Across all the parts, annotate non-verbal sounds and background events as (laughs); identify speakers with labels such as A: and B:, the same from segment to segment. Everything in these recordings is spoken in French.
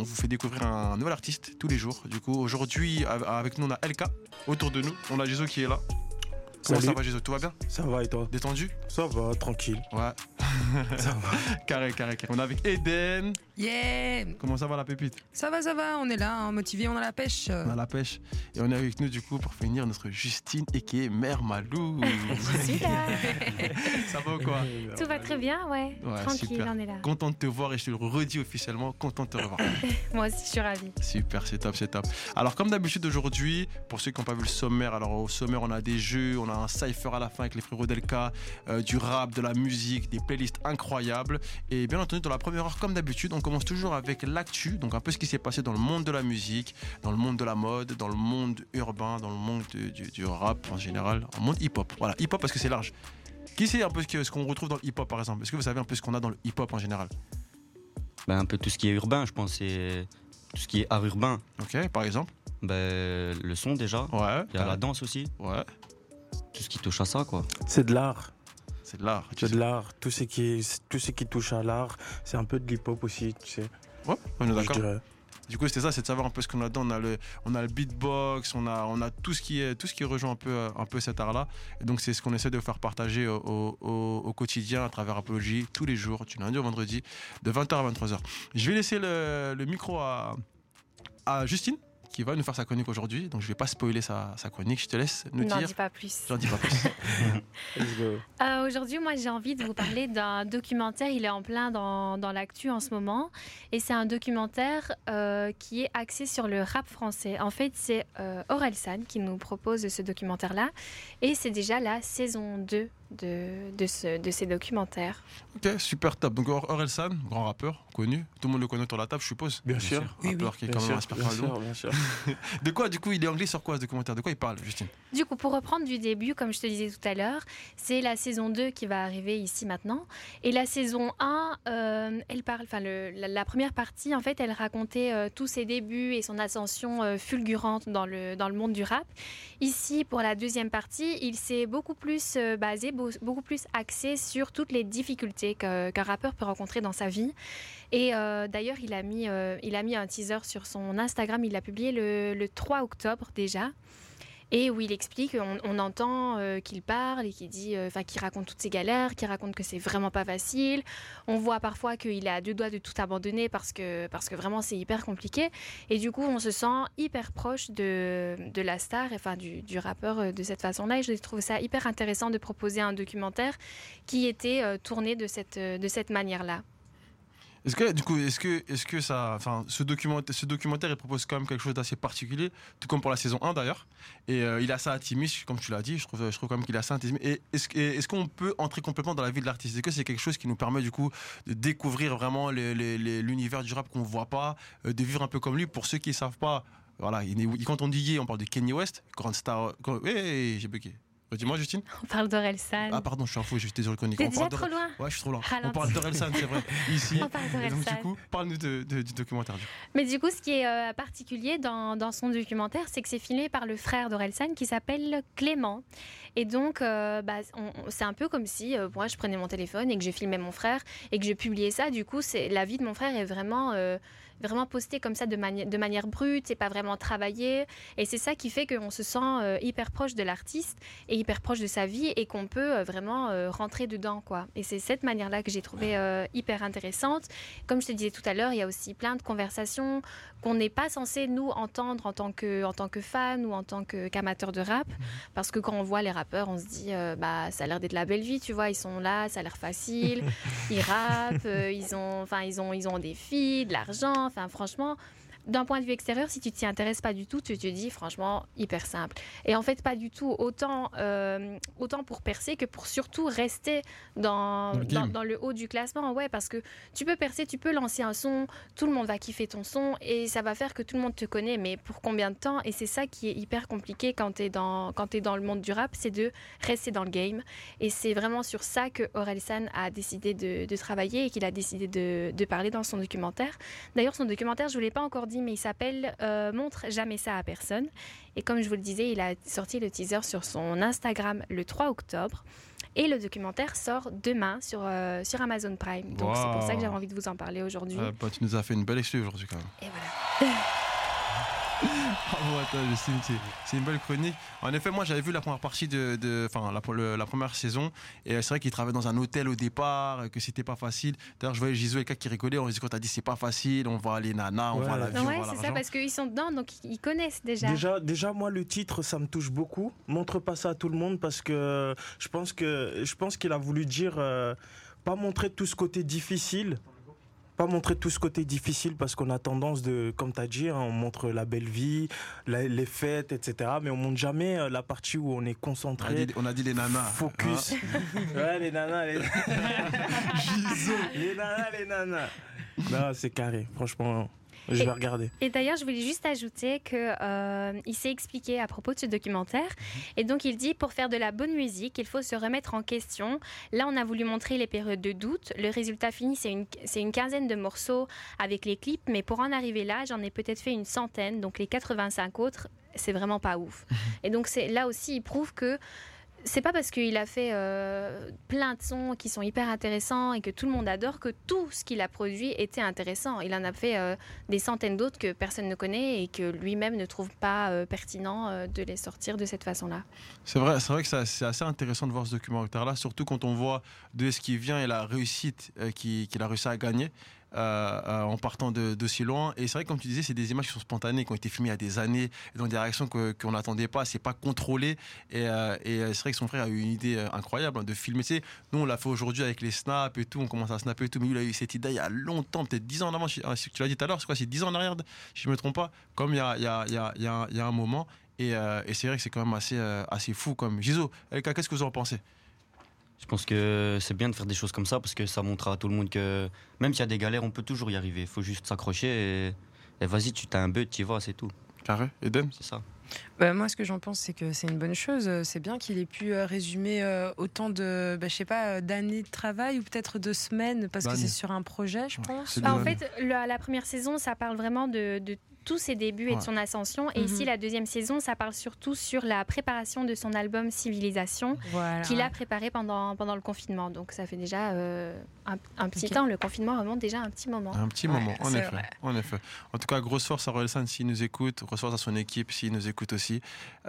A: on vous fait découvrir un nouvel artiste tous les jours. Du coup, aujourd'hui, avec nous, on a LK autour de nous. On a Jésus qui est là. Comment ça va, Jésus Tout va bien?
B: Ça va et toi?
A: Détendu?
B: Ça va, tranquille.
A: Ouais. ça va. (laughs) carré, carré, carré. On est avec Eden.
C: Yeah
A: Comment ça va la pépite?
C: Ça va, ça va, on est là, hein, motivé, on a la pêche. On
A: a la pêche. Et on est avec nous du coup pour finir notre Justine et qui est Mère Malou.
D: Je suis là.
A: ça va ou quoi?
D: Tout va très bien, ouais. Tranquille, on est là.
A: Content de te voir et je te le redis officiellement, content de te revoir. (laughs)
D: Moi aussi, je suis ravie.
A: Super, c'est top, c'est top. Alors comme d'habitude aujourd'hui, pour ceux qui n'ont pas vu le sommaire, alors au sommaire on a des jeux, on a un cipher à la fin avec les frérots Delka, euh, du rap, de la musique, des playlists incroyables. Et bien entendu, dans la première heure, comme d'habitude, on commence toujours avec l'actu, donc un peu ce qui s'est passé dans le monde de la musique, dans le monde de la mode, dans le monde urbain, dans le monde du, rap en général, en monde hip-hop. Voilà, hip-hop parce que c'est large. Qui sait un peu ce qu'on retrouve dans le hip-hop par exemple? Est-ce que vous savez un peu ce qu'on a dans le hip-hop en général?
E: Ben, Un peu tout ce qui est urbain, je pense, c'est tout ce qui est art urbain.
A: Ok, par exemple?
E: Ben, Le son déjà.
A: Ouais.
E: Il y a la danse aussi.
A: Ouais
E: tout ce qui touche à ça, quoi.
B: C'est de l'art.
A: C'est de l'art.
B: C'est de l'art. Tout ce qui, tout ce qui touche à l'art, c'est un peu de l'hip-hop aussi, tu sais.
A: Ouais, on est d'accord. Du coup, c'était ça, c'est de savoir un peu ce qu'on a dedans. On a le, on a le beatbox, on a, on a tout ce qui est, tout ce qui rejoint un peu, un peu cet art-là. Et donc, c'est ce qu'on essaie de faire partager au, au, quotidien à travers Apologie tous les jours, du lundi au vendredi, de 20h à 23h. Je vais laisser le, le micro à, à Justine qui va nous faire sa chronique aujourd'hui. Donc je vais pas spoiler sa, chronique. Je te laisse nous dire.
D: N'en dis pas plus.
A: J'en dis pas plus. (laughs)
D: euh, aujourd'hui, moi, j'ai envie de vous parler d'un documentaire. Il est en plein dans, dans l'actu en ce moment. Et c'est un documentaire euh, qui est axé sur le rap français. En fait, c'est euh, Aurel San qui nous propose ce documentaire-là. Et c'est déjà la saison 2 de, de, ce, de ces documentaires.
A: Ok, super top. Donc Orelsan, grand rappeur, connu. Tout le monde le connaît autour de la table, je suppose.
B: Bien, sûr.
A: Rappeur qui est quand même un
B: bien sûr, bien sûr. (laughs)
A: de quoi, du coup, il est anglais sur quoi ce documentaire? De quoi il parle, Justine?
D: Du coup, pour reprendre du début, comme je te disais tout à l'heure, c'est la saison 2 qui va arriver ici maintenant. Et la saison 1, euh, elle parle, enfin, la, première partie, en fait, elle racontait euh, tous ses débuts et son ascension euh, fulgurante dans le, dans le monde du rap. Ici, pour la deuxième partie, il s'est beaucoup plus basé, beaucoup plus axé sur toutes les difficultés qu'un rappeur peut rencontrer dans sa vie. Et euh, d'ailleurs, il, a mis, euh, il a mis un teaser sur son Instagram, il l'a publié le, le 3 octobre déjà et où il explique, on, entend euh, qu'il parle et qu'il dit, euh, enfin, qu'il raconte toutes ses galères, qu'il raconte que c'est vraiment pas facile. On voit parfois qu'il a deux doigts de tout abandonner parce que, parce que vraiment c'est hyper compliqué. Et du coup, on se sent hyper proche de, de la star, enfin, du, du rappeur euh, de cette façon-là. Et je trouve ça hyper intéressant de proposer un documentaire qui était tourné de cette, de cette manière-là.
A: Est-ce que du coup, est-ce que, est-ce que ça, enfin, ce documentaire, ce documentaire, il propose quand même quelque chose d'assez particulier, tout comme pour la saison 1 d'ailleurs. Et euh, il a ça intimiste, comme tu l'as dit. Je trouve, je trouve quand même qu'il a ça intimiste. Et est-ce, qu'on peut entrer complètement dans la vie de l'artiste? Est-ce que c'est quelque chose qui nous permet du coup de découvrir vraiment l'univers du rap qu'on voit pas, euh, de vivre un peu comme lui? Pour ceux qui savent pas, voilà, quand on dit on parle de Kanye West, grande star. Hey, j'ai bugué. Euh, dis-moi, Justine.
D: On parle d'Orelsan.
A: Ah, pardon, je suis un fou, j'étais sur le chronique.
D: T'es déjà trop loin
A: Ouais, je suis trop loin. On parle d'Orelsan, c'est vrai. (laughs) Ici.
D: On parle d'Orelsan.
A: Donc, du coup, parle-nous de, du documentaire.
D: Mais du coup, ce qui est euh, particulier dans, dans, son documentaire, c'est que c'est filmé par le frère d'Orelsan qui s'appelle Clément. Et donc, euh, bah, c'est un peu comme si moi, je prenais mon téléphone et que je filmais mon frère et que je publiais ça. Du coup, la vie de mon frère est vraiment vraiment posté comme ça de, de manière brute, c'est pas vraiment travaillé. Et c'est ça qui fait qu'on se sent euh, hyper proche de l'artiste et hyper proche de sa vie et qu'on peut euh, vraiment euh, rentrer dedans. quoi. Et c'est cette manière-là que j'ai trouvé hyper intéressante. Comme je te disais tout à l'heure, il y a aussi plein de conversations qu'on n'est pas censé nous entendre en tant que, en tant que fan ou en tant qu'amateur de rap. Mmh. Parce que quand on voit les rappeurs, on se dit, bah, ça a l'air d'être la belle vie, tu vois, ils sont là, ça a l'air facile, (laughs) ils rappent, ils, ont, ils, ont, ils ont des filles, de l'argent, Franchement, d'un point de vue extérieur, si tu t'y intéresses pas du tout, tu te dis franchement hyper simple. Et en fait, pas du tout. Autant, euh, autant pour percer que pour surtout rester dans, dans, le haut du classement. Ouais, parce que tu peux percer, tu peux lancer un son, tout le monde va kiffer ton son et ça va faire que tout le monde te connaît. Mais pour combien de temps? Et c'est ça qui est hyper compliqué quand tu es, dans, quand es dans le monde du rap, c'est de rester dans le game. Et c'est vraiment sur ça que Orelsan a décidé de, de travailler et qu'il a décidé de, de parler dans son documentaire. D'ailleurs, son documentaire, je ne l'ai pas encore mais il s'appelle euh, Montre jamais ça à personne. Et comme je vous le disais, il a sorti le teaser sur son Instagram le 3 octobre. Et le documentaire sort demain sur, euh, sur Amazon Prime. Donc c'est pour ça que j'avais envie de vous en parler aujourd'hui.
A: Euh, bah, tu nous as fait une belle excuse aujourd'hui quand même.
D: Et voilà. (laughs)
A: Bravo à toi, Justine, c'est- une belle chronique. En effet, moi j'avais vu la première partie de, enfin la, première saison, et c'est vrai qu'il travaillait dans un hôtel au départ, que c'était pas facile. D'ailleurs, je voyais Gisou et quelqu'un qui rigolait, on disait quand t'as dit c'est pas facile, on voit les nanas, on
B: Ouais.
A: voit la vie, on
D: ouais,
A: voit
D: c'est ça, parce qu'ils sont dedans, donc ils connaissent déjà.
B: Déjà, déjà, moi, le titre, ça me touche beaucoup. Montre pas ça à tout le monde parce que je pense que je pense qu'il a voulu dire euh, pas montrer tout ce côté difficile. Pas montrer tout ce côté difficile parce qu'on a tendance de, comme tu as dit, hein, on montre la belle vie, la- les fêtes, etc. Mais on montre jamais euh, la partie où on est
A: On a
B: concentré,
A: dit, on a dit les nanas.
B: focus.
A: hein. (laughs)
B: ouais, les nanas, les... (laughs) les nanas, les nanas. Non, c'est carré. Franchement, je
D: Et-
B: vais regarder.
D: Et d'ailleurs, je voulais juste ajouter que euh, il s'est expliqué à propos de ce documentaire. Et donc, il dit pour faire de la bonne musique, il faut se remettre en question. Là, on a voulu montrer les périodes de doute. Le résultat fini, c'est une, c'est une quinzaine de morceaux avec les clips. Mais pour en arriver là, j'en ai peut-être fait une centaine. Donc, les 85 autres, c'est vraiment pas ouf. Et donc, c'est là aussi, il prouve que. C'est pas parce qu'il a fait euh, plein de sons qui sont hyper intéressants et que tout le monde adore que tout ce qu'il a produit était intéressant. Il en a fait euh, des centaines d'autres que personne ne connaît et que lui-même ne trouve pas euh, pertinent de les sortir de cette façon-là.
A: C'est vrai, c'est vrai que c'est assez intéressant de voir ce documentaire-là, surtout quand on voit de ce qui vient et la réussite qu'il a réussi à gagner. Euh, euh, en partant de, si loin. Et c'est vrai, comme tu disais, c'est des images qui sont spontanées, qui ont été filmées il y a des années, dans des réactions qu'on n'attendait pas, c'est pas contrôlé. Et, euh, c'est vrai que son frère a eu une idée incroyable hein, de filmer. Tu sais, nous, on l'a fait aujourd'hui avec les snaps et tout, on commence à snapper et tout, mais lui, il a eu cette idée il y a longtemps, peut-être 10 ans en avant. Tu l'as dit tout à l'heure, c'est quoi C'est 10 ans en arrière, si je me trompe pas, comme il y a, un moment. Et, c'est vrai que c'est quand même assez, assez fou comme. Elka, qu'est-ce que vous en pensez?
E: Je pense que c'est bien de faire des choses comme ça parce que ça montre à tout le monde que même s'il y a des galères, on peut toujours y arriver. Il faut juste s'accrocher et, et vas-y, tu t'as un but, tu y vas, c'est tout.
A: Carré Eden
E: C'est ça.
C: Bah, moi, ce que j'en pense, c'est que c'est une bonne chose. C'est bien qu'il ait pu euh, résumer euh, autant de, bah, je sais pas, euh, d'années de travail ou peut-être de semaines, parce que c'est sur un projet, je pense.
D: Bah, en fait, la, la première saison, ça parle vraiment de, de tous ses débuts et de son ascension. Et
C: Mhm.
D: ici, la deuxième saison, ça parle surtout sur la préparation de son album Civilisation.
C: Voilà.
D: qu'il a préparé pendant, pendant le confinement. Donc ça fait déjà euh, un, un petit temps. Le confinement remonte déjà un petit moment.
A: Un petit
C: Ouais,
A: moment, en effet,
C: vrai.
A: en effet. En tout cas, grosse force à Royal s'il nous écoute, grosse force à son équipe s'il nous écoute aussi.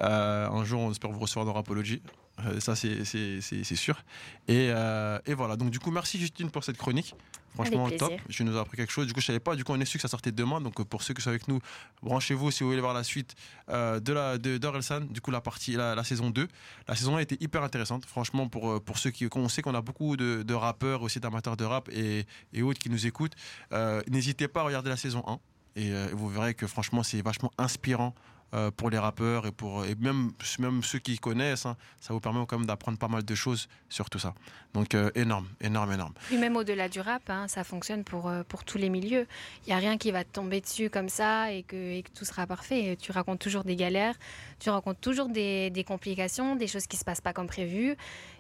A: Euh, un jour, on espère vous recevoir dans Rapology. Euh, ça, c'est- sûr. Et, euh, et voilà. Donc, du coup, merci Justine pour cette chronique. Franchement, top. Je nous ai appris quelque chose. Du coup, je savais pas. Du coup, on est su que ça sortait demain. Donc, euh, pour ceux qui sont avec nous, branchez-vous si vous voulez voir la suite euh, de la de d'Orelsan. Du coup, la partie, la, la saison 2. La saison 1 était hyper intéressante. Franchement, pour, pour ceux qui. On sait qu'on a beaucoup de, de rappeurs, aussi d'amateurs de rap et, et autres qui nous écoutent. Euh, N'hésitez pas à regarder la saison 1. Et euh, vous verrez que franchement, c'est vachement inspirant. Euh, pour les rappeurs et pour et même même ceux qui connaissent hein, ça vous permet quand même d'apprendre pas mal de choses sur tout ça donc euh, énorme énorme énorme
D: Puis même au-delà du rap, hein, ça fonctionne pour, euh, pour tous les milieux. Il n'y a rien qui va tomber dessus comme ça et que, tout sera parfait. Tu racontes toujours des galères, tu racontes toujours des, des complications, des choses qui se passent pas comme prévu.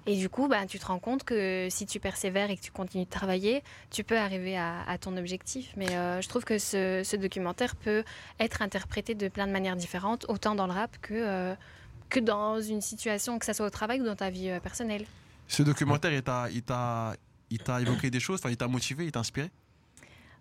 D: Et du coup, ben, tu te rends compte que si tu persévères et que tu continues de travailler, tu peux arriver à, à ton objectif. Mais euh, je trouve que ce, ce documentaire peut être interprété de plein de manières différentes, autant dans le rap que, euh, que dans une situation, que ce soit au travail ou dans ta vie euh, personnelle.
A: ce documentaire il t'a évoqué des choses il t'a motivé il t'a inspiré?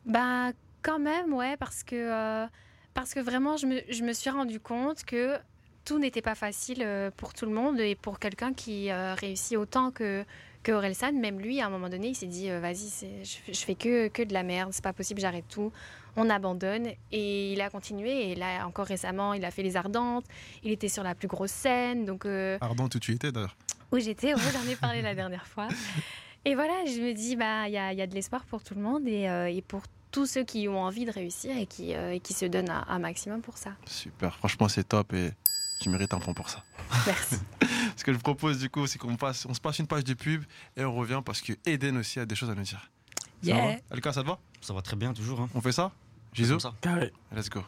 D: Bah, quand même, ouais, parce que, parce que vraiment, je me, je me suis rendu compte que tout n'était pas facile euh, pour tout le monde et pour quelqu'un qui euh, réussit autant que, que Orelsan, même lui, à un moment donné, il s'est dit euh, vas-y, je, je fais que, que de la merde, c'est pas possible, j'arrête tout, on abandonne. Et il a continué, et là, encore récemment, il a fait Les Ardentes, il était sur la plus grosse scène, donc. euh,
A: Ardent où tu étais d'ailleurs
D: où j'étais, oui, j'en ai parlé la dernière fois. (laughs) Et voilà, je me dis, bah, il y a, y a de l'espoir pour tout le monde et, euh, et pour tous ceux qui ont envie de réussir et qui, euh, et qui se donnent un, un maximum pour ça.
A: super franchement c'est top et tu mérites un point pour ça
D: Merci. (laughs)
A: ce que je propose du coup c'est qu'on passe on se passe une page de pub et on revient parce que Eden aussi a des choses à nous dire ça
C: Yeah.
A: va? Elka ça te va?
E: Ça va très bien, toujours. Hein.
A: on fait ça?
E: Ça.
B: Carré.
A: Let's go.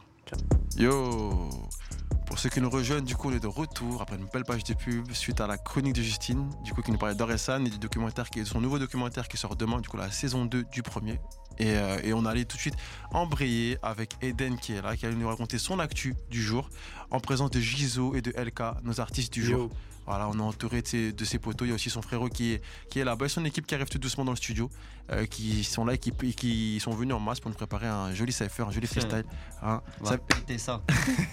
A: Yo Pour ceux qui nous rejoignent, du coup, on est de retour après une belle page de pub suite à la chronique de Justine, du coup, qui nous parlait d'Oresan et du documentaire qui est son nouveau documentaire qui sort demain, du coup, la saison 2 du premier. Et, euh, et on allait tout de suite embrayer avec Eden qui est là, qui allait nous raconter son actu du jour, en présence de Gizo et de LK, nos artistes du jour.
B: Yo.
A: Voilà, on est entouré de ses, de ses potos. Il y a aussi son frérot qui est, qui est là-bas. Et son équipe qui arrive tout doucement dans le studio, euh, qui sont là et qui, qui sont venus en masse pour nous préparer un joli cypher, un joli freestyle. Hein.
E: On va
A: Ça,
E: péter ça.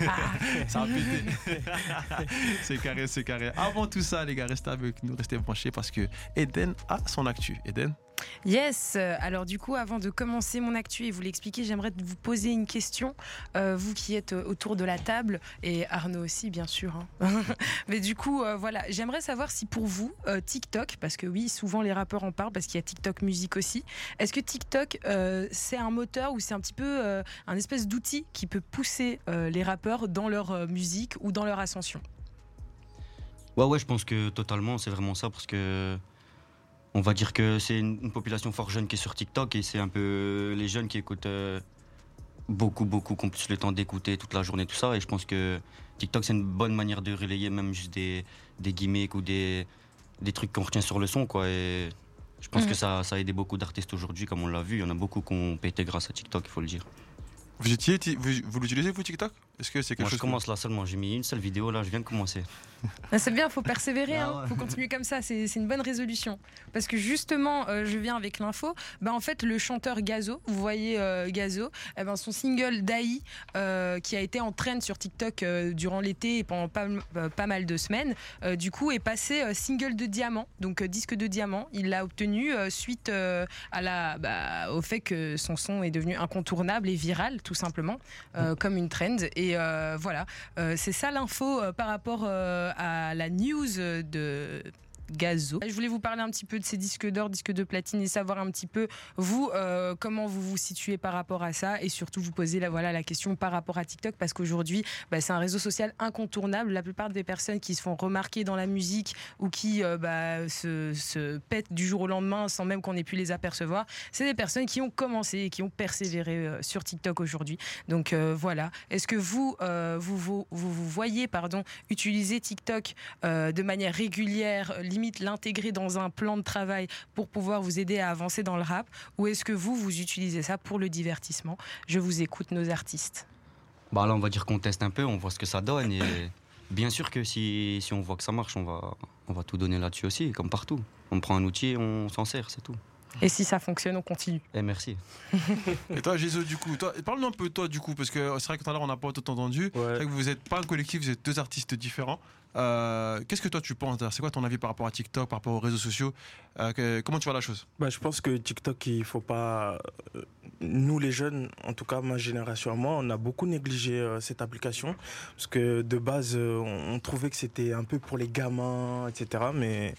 E: (laughs)
A: ça a pété. (laughs) c'est carré, c'est carré. Avant tout ça, les gars, restez avec nous, restez branchés parce que Eden a son actu. Eden
C: Yes, euh, alors du coup, avant de commencer mon actu et vous l'expliquer, j'aimerais vous poser une question, euh, vous qui êtes euh, autour de la table, et Arnaud aussi, bien sûr. hein. (laughs) Mais du coup, voilà, j'aimerais savoir si pour vous, TikTok, parce que oui, souvent les rappeurs en parlent, parce qu'il y a TikTok musique aussi, est-ce que TikTok, c'est un moteur ou c'est un petit peu un espèce d'outil qui peut pousser les rappeurs dans leur musique ou dans leur ascension?
E: Ouais, ouais, je pense que totalement, c'est vraiment ça parce que on va dire que c'est une, une population fort jeune qui est sur TikTok et c'est un peu les jeunes qui écoutent euh, beaucoup, beaucoup, qui ont plus le temps d'écouter toute la journée, tout ça. Et je pense que TikTok, c'est une bonne manière de relayer même juste des, des gimmicks ou des, des trucs qu'on retient sur le son, quoi. Et je pense que ça, ça a aidé beaucoup d'artistes aujourd'hui, comme on l'a vu. Il y en a beaucoup qui ont pété grâce à TikTok, il faut le dire.
A: Vous, vous l'utilisez, vous, TikTok? Est-ce que c'est quelque
E: Moi, je
A: que-
E: commence là seulement. J'ai mis une seule vidéo, là, je viens de commencer.
C: Ah, C'est bien, faut persévérer,
E: Ah
C: hein.
E: ouais.
C: faut continuer comme ça, c'est c'est une bonne résolution. Parce que justement, euh, je viens avec l'info, bah, en fait le chanteur Gazo, vous voyez euh, Gazo, eh ben, son single Dai, euh, qui a été en trend sur TikTok euh, durant l'été et pendant pas, pas mal de semaines, euh, du coup est passé euh, single de diamant, donc euh, disque de diamant. Il l'a obtenu euh, suite euh, à la, bah, au fait que son son est devenu incontournable et viral, tout simplement, euh, comme une trend. Et euh, voilà, euh, c'est ça l'info euh, par rapport à la news de Gazo. Je voulais vous parler un petit peu de ces disques d'or, disques de platine et savoir un petit peu vous euh, comment vous vous situez par rapport à ça et surtout vous poser la voilà la question par rapport à TikTok parce qu'aujourd'hui bah, c'est un réseau social incontournable. La plupart des personnes qui se font remarquer dans la musique ou qui euh, bah, se, se pètent du jour au lendemain sans même qu'on ait pu les apercevoir, c'est des personnes qui ont commencé et qui ont persévéré euh, sur TikTok aujourd'hui. Donc voilà. Est-ce que vous, vous, vous, vous, vous voyez pardon, utiliser TikTok de manière régulière, limite l'intégrer dans un plan de travail pour pouvoir vous aider à avancer dans le rap Ou est-ce que vous, vous utilisez ça pour le divertissement? Je vous écoute, nos artistes.
E: Bah là, on va dire qu'on teste un peu, on voit ce que ça donne. Et bien sûr que si, si on voit que ça marche, on va, on va tout donner là-dessus aussi, comme partout. On prend un outil on s'en sert, c'est tout.
C: Et si ça fonctionne, on continue.
E: Et merci. (laughs)
A: Et toi, Jésus, du coup, parle-nous un peu de toi, du coup, parce que c'est vrai que tout à l'heure, on n'a pas tout entendu. C'est vrai que vous n'êtes pas un collectif, vous êtes deux artistes différents. Euh, Qu'est-ce que toi, tu penses d'ailleurs C'est quoi ton avis par rapport à TikTok, par rapport aux réseaux sociaux? Euh, que- Comment tu vois la chose?
B: Bah, je pense que TikTok, il faut pas. euh, Nous, les jeunes, en tout cas ma génération à moi, on a beaucoup négligé euh, cette application. Parce que de base, euh, on, on trouvait que c'était un peu pour les gamins, etc. Mais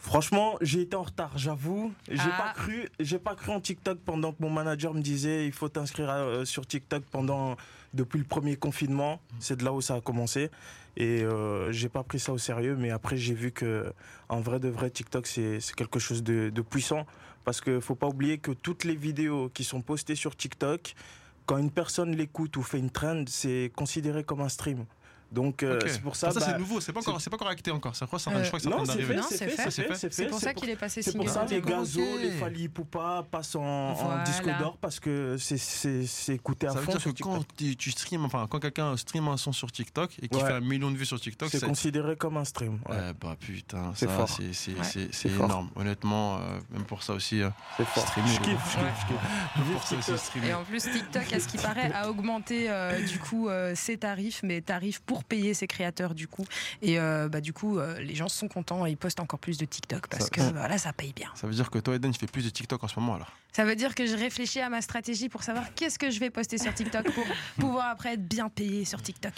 B: franchement, j'ai été en retard, j'avoue. J'ai
C: Ah.
B: pas cru, j'ai pas cru en TikTok pendant que mon manager me disait il faut t'inscrire euh, sur TikTok pendant depuis le premier confinement. C'est de là où ça a commencé. Et euh, j'ai pas pris ça au sérieux, mais après j'ai vu que en vrai de vrai TikTok c'est c'est quelque chose de, de puissant parce que faut pas oublier que toutes les vidéos qui sont postées sur TikTok, quand une personne l'écoute ou fait une trend, c'est considéré comme un stream. Donc euh,
A: Ok.
B: c'est pour ça.
A: Ça,
B: bah,
A: c'est nouveau, c'est pas encore, c'est pas encore acté encore. Ça, je crois, ça-
C: Euh,
A: je crois que c'est en
B: non, c'est fait, c'est fait, c'est fait, c'est
C: pour ça qu'il est passé
B: c'est pour
C: single.
B: ça les
A: ok.
B: les Fali Poupa passent en, disque d'or parce que c'est- c'est c'est écouté à
A: Ça veut
B: fond
A: que quand tu, streams, enfin, quand quelqu'un stream un son sur TikTok et qui fait un million de vues sur TikTok,
B: C'est considéré comme un stream. ouais.
A: Ouais, bah putain,
B: C'est
A: ça,
B: fort.
A: c'est énorme. Honnêtement, euh, même pour ça aussi. euh,
B: C'est fort.
A: streamer,
B: Je kiffe, je kiffe, je kiffe.
A: même
B: Vive
A: pour ça aussi,
B: TikTok.
A: streamer.
C: Et en plus, TikTok, à ce qui paraît, a augmenté du coup ses tarifs, mais tarifs pour payer ses créateurs du coup. Et euh, bah, du coup, euh, les gens sont contents et ils postent encore plus de TikTok parce
A: Ça-
C: que voilà, ça paye bien.
A: Ça veut dire que toi, Eden, tu fais plus de TikTok en ce moment alors?
C: Ça veut dire que je réfléchis à ma stratégie pour savoir qu'est-ce que je vais poster sur TikTok pour (laughs) pouvoir après être bien payé sur TikTok.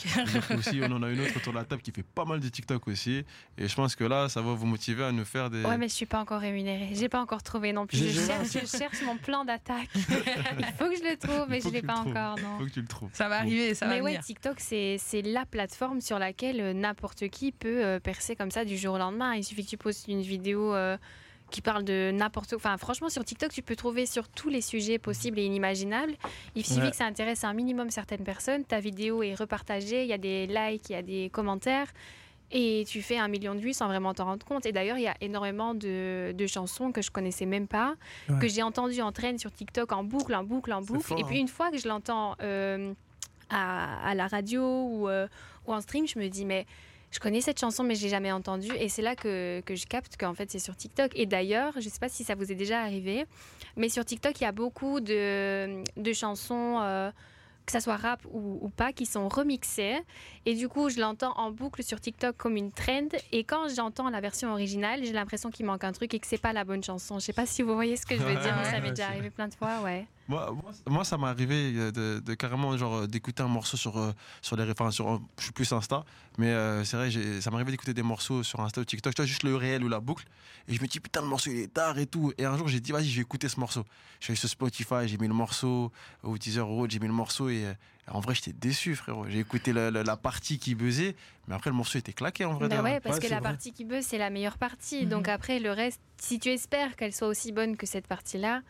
A: Aussi, on en a une autre autour de la table qui fait pas mal de TikTok aussi. Et je pense que là, ça va vous motiver à nous faire des.
D: Ouais, mais je suis pas encore rémunérée. J'ai pas encore trouvé non plus. Je cherche,
B: un-
D: je cherche mon plan d'attaque. (laughs) Il faut que je le trouve, mais je
A: que
D: l'ai pas encore. Non.
A: Faut que tu le trouves.
C: Ça va arriver, ça
D: mais
C: va
D: ouais,
C: venir.
D: TikTok, c'est c'est la plateforme sur laquelle euh, n'importe qui peut euh, percer comme ça du jour au lendemain. Il suffit que tu postes une vidéo euh, qui parle de n'importe quoi. Enfin, franchement, sur TikTok, tu peux trouver sur tous les sujets possibles et inimaginables. Il suffit
B: Ouais.
D: que ça intéresse un minimum certaines personnes. Ta vidéo est repartagée, il y a des likes, il y a des commentaires. et tu fais un million de vues sans vraiment t'en rendre compte. Et d'ailleurs, il y a énormément de, de chansons que je connaissais même pas,
B: Ouais.
D: que j'ai entendues en traîne sur TikTok en boucle, en boucle, en boucle.
B: fort,
D: et puis
B: hein.
D: une fois que je l'entends euh, à, à la radio ou, euh, ou en stream, je me dis, mais je connais cette chanson, mais je l'ai jamais entendue. Et c'est là que, que je capte qu'en fait, c'est sur TikTok. Et d'ailleurs, je sais pas si ça vous est déjà arrivé, mais sur TikTok, il y a beaucoup de, de chansons. euh, que ça soit rap ou, ou pas, qui sont remixées. Et du coup, je l'entends en boucle sur TikTok comme une trend. Et quand j'entends la version originale, j'ai l'impression qu'il manque un truc et que c'est pas la bonne chanson. Je sais pas si vous voyez ce que je veux dire, mais ça m'est déjà arrivé plein de fois, ouais.
A: Moi, ça m'est arrivé euh, de, de carrément genre euh, d'écouter un morceau sur euh, sur les sur euh, je suis plus Insta mais euh, c'est vrai j'ai- ça m'est arrivé d'écouter des morceaux sur Insta ou TikTok tu vois juste le réel ou la boucle et je me dis putain le morceau il est tard et tout et un jour j'ai dit vas-y je vais écouter ce morceau je suis allé sur Spotify j'ai mis le morceau ou Deezer ou autre j'ai mis le morceau et en vrai j'étais déçu frérot j'ai écouté la, la- la partie qui buzzait mais après le morceau était claqué en vrai
D: Bah ouais, parce
B: Ouais,
D: que la
B: vrai.
D: partie qui buzz, c'est la meilleure partie.
C: Mhm.
D: Donc après, le reste, si tu espères qu'elle soit aussi bonne que cette partie-là,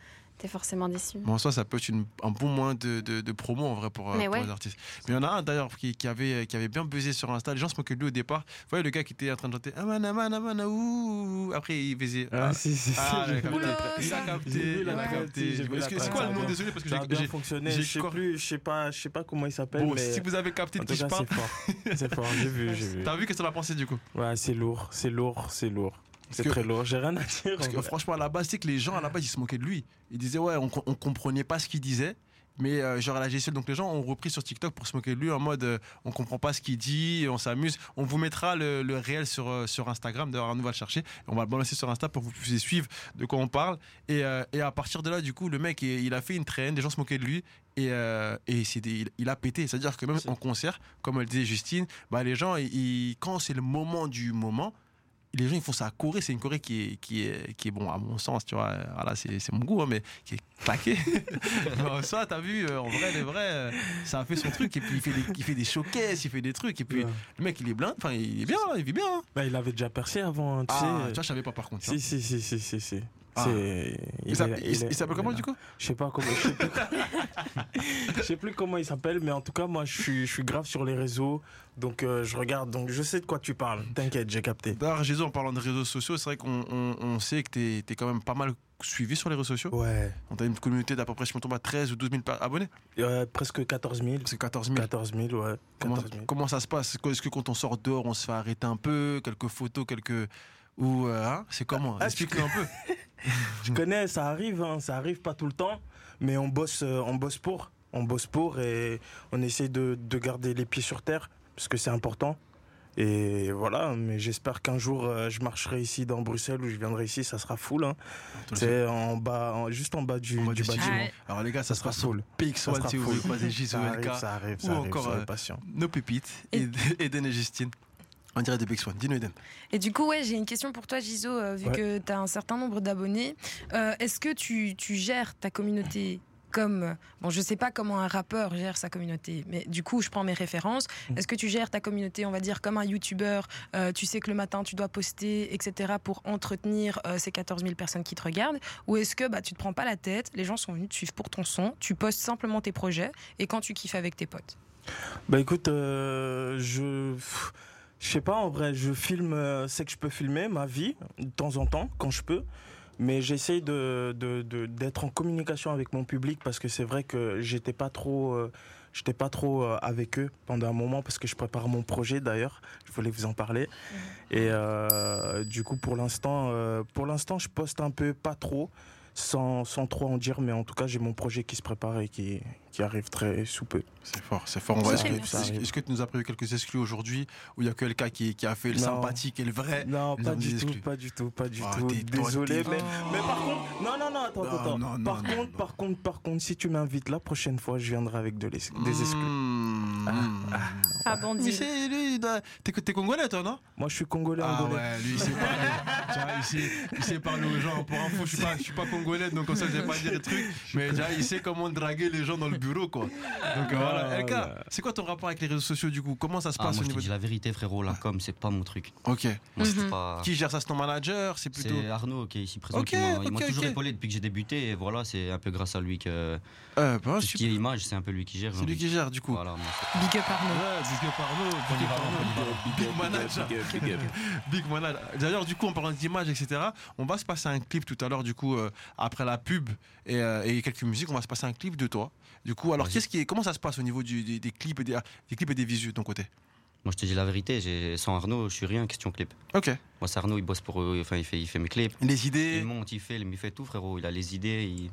D: t'es forcément déçu.
A: Bon, en soi, ça peut être une- un bon moyen de, de- de promo en vrai pour, euh,
D: Mais
A: pour
D: ouais.
A: les artistes. Mais il y en a un d'ailleurs qui, qui avait, qui avait bien buzzé sur Insta. Les gens se moquaient de lui au départ. Vous voyez le gars qui était en train de chanter Aman, Aman, Aman, ouh. Après, il faisait.
B: Ah,
A: Ah,
B: si, si, si.
A: ah, il a capté. Il a capté. C'est quoi le
B: a
A: nom Désolé parce que
B: Ça a
A: j'ai.
B: bien fonctionné. Je sais
A: cor-
B: plus, je sais pas, je sais pas comment il s'appelle,
A: Bon,
B: mais
A: si vous avez capté de
B: tout
A: qui je
B: cas,
A: parle,
B: c'est fort. C'est fort. J'ai vu, j'ai (laughs) vu.
A: t'as vu qu'est-ce pensé du coup?
B: Ouais, c'est lourd, c'est lourd, c'est lourd. C'est très lourd. J'ai rien à dire.
A: Parce que franchement, à la base, c'est que les gens, à la base, ils se moquaient de lui. Ils disaient, ouais, on, on comprenait pas ce qu'il disait. Mais euh, genre à la GSL, donc les gens ont repris sur TikTok pour se moquer de lui en mode euh, on comprend pas ce qu'il dit, on s'amuse. On vous mettra le, le réel sur, euh, sur Instagram, d'ailleurs on va le chercher. On va le balancer sur Insta pour que vous puissiez suivre de quoi on parle. Et, euh, et à partir de là, du coup, le mec, il a fait une traîne, les gens se moquaient de lui. Et, et c'est des- il, il a pété. C'est-à-dire que même en concert, comme elle disait Justine, bah, les gens, ils- quand c'est le moment du moment, les gens ils font ça à Corée, c'est une Corée qui est, qui est, qui est bon à mon sens, tu vois, voilà, c'est, mon goût, hein, mais qui est claqué. (laughs) (laughs) Non, ça, t'as vu, euh, en vrai, les vrais, euh, ça a fait son truc, et puis il fait des, il fait des showcases, il fait des trucs, et puis
B: Ouais.
A: le mec il est blind, enfin il est bien, il vit bien. hein.
B: Bah, il avait déjà percé avant, tu
A: Ah,
B: sais.
A: tu vois, je savais pas par contre.
B: Si, si, si, si, si, si.
A: Ah. Il,
B: est-
A: s'appelle- il- comment du coup?
B: Je sais pas comment. Je sais plus, (laughs) je sais plus comment il s'appelle, mais en tout cas, moi, je suis, je suis grave sur les réseaux, donc euh, je regarde, donc je sais de quoi tu parles. T'inquiète, j'ai capté.
A: D'ailleurs, Jésus, en parlant de réseaux sociaux, c'est vrai qu'on on, on sait que t'es, t'es quand même pas mal suivi sur les réseaux sociaux.
B: Ouais.
A: On a une communauté d'à peu près, je me tombe à 13 ou 12 000 per- abonnés.
B: Euh, presque 14 000.
A: C'est 14 000.
B: 14 000, ouais.
A: Comment,
B: 14 000.
A: comment ça se passe? Est-ce que quand on sort dehors, on se fait arrêter un peu Quelques photos, quelques. Ou. euh, hein? C'est comment?
B: Ah,
A: Explique-nous un peu. (laughs) (laughs)
B: Je connais, ça arrive, hein, ça arrive pas tout le temps, mais on bosse, euh, on bosse pour. On bosse pour et on essaie de, de garder les pieds sur terre, parce que c'est important. Et voilà, mais j'espère qu'un jour euh, je marcherai ici dans Bruxelles ou je viendrai ici, ça sera full. Hein. C'est en bas, en- juste en bas du,
A: En bas
B: du
A: du
B: bâtiment.
C: ouais.
A: Alors les gars, ça,
B: Ça
A: sera
B: full.
A: PX1
B: Ça sera
A: si vous
B: full.
A: voulez croiser J
B: Ça
A: ou
B: arrive,
A: LK.
B: ça arrive,
A: ou
B: ça arrive,
A: encore, euh,
B: patient.
A: Nos pépites.
C: Et-
A: Eden (laughs) et Justine. On dirait de PX1. Dis-nous Eden.
C: Et du coup, ouais, j'ai une question pour toi, Giso, euh, vu
B: Ouais.
C: que tu as un certain nombre d'abonnés. Euh, Est-ce que tu, tu gères ta communauté comme. Bon, je sais pas comment un rappeur gère sa communauté, mais du coup, je prends mes références.
B: Mhm.
C: Est-ce que tu gères ta communauté, on va dire, comme un YouTuber euh, Tu sais que le matin, tu dois poster, etc., pour entretenir euh, ces 14 000 personnes qui te regardent? Ou est-ce que bah, tu te prends pas la tête, les gens sont venus te suivre pour ton son, tu postes simplement tes projets, et quand tu kiffes avec tes potes?
B: Bah écoute, euh, je. Je sais pas, en vrai, je filme euh, ce que je peux filmer, ma vie, de temps en temps, quand je peux. Mais j'essaye de, d'être en communication avec mon public parce que c'est vrai que j'étais pas trop, euh, j'étais pas trop euh, avec eux pendant un moment parce que je prépare mon projet d'ailleurs. Je voulais vous en parler. Et euh, du coup, pour l'instant, pour l'instant, je poste un peu, pas trop, sans, sans trop en dire. Mais en tout cas, j'ai mon projet qui se prépare et qui, qui arrive très sous peu.
A: C'est fort, c'est fort. Est-ce que, tu nous as prévu quelques exclus aujourd'hui où il y a que LK qui, qui a fait le
B: Non.
A: sympathique et le vrai
B: Non, pas du tout, pas du tout, pas du
A: Ah,
B: tout. Désolé, mais, mais par contre, non, non, non, attends,
A: Non,
B: attends.
A: non,
B: par
A: non,
B: contre,
A: non.
B: par contre, par contre, si tu m'invites la prochaine fois, je viendrai avec de des exclus.
A: Mmh.
D: Ah bon,
A: Mais
D: deal.
A: c'est lui, t'es congolais toi, non?
B: Moi, je suis congolais,
A: Ah
B: angolais.
A: ouais, lui il sait parler. (laughs) Tu vois, il, sait, il sait parler aux gens. Pour info, je suis pas, je suis pas congolais, donc comme ça je vais pas dire des trucs. Mais déjà, il sait comment draguer les gens dans le bureau, quoi. Donc euh, voilà.
B: Ah,
A: LK,
B: ouais.
A: c'est quoi ton rapport avec les réseaux sociaux du coup? Comment ça se
E: Ah,
A: passe
E: moi,
A: au
E: je te
A: niveau
E: dis
A: de...
E: la vérité, frérot. La com, c'est pas mon truc.
A: Ok.
E: Moi,
C: Mhm.
E: pas.
A: Qui gère ça? C'est ton manager? C'est plutôt.
E: C'est Arnaud qui est ici présent.
A: Ok,
E: qui m'a- il m'a toujours
A: ok.
E: épaulé depuis que j'ai débuté. Et voilà, c'est un peu grâce à lui que
A: Euh, bah,
E: tout ce qui est image, c'est un peu lui qui gère.
A: C'est lui qui gère du coup.
E: Voilà, moi, c'est-
C: Big up Arnaud.
A: Ouais, Big up Arnaud, big up Arnaud, big manager. Big manager. D'ailleurs, du coup, en parlant d'images, etc., on va se passer un clip tout à l'heure, du coup, euh, après la pub et, euh, et quelques musiques, on va se passer un clip de toi. Du coup, alors, qu'est-ce qui est, comment ça se passe au niveau du- des, des clips et des, des clips et des visuels de ton côté?
E: Moi, je te dis la vérité, j'ai- sans Arnaud, je suis rien question clip.
A: Ok.
E: Moi, c'est Arnaud, il bosse pour eux, enfin, il fait, il fait mes clips.
A: Les idées.
E: Il monte, il fait, il fait tout, frérot. Il a les idées. il-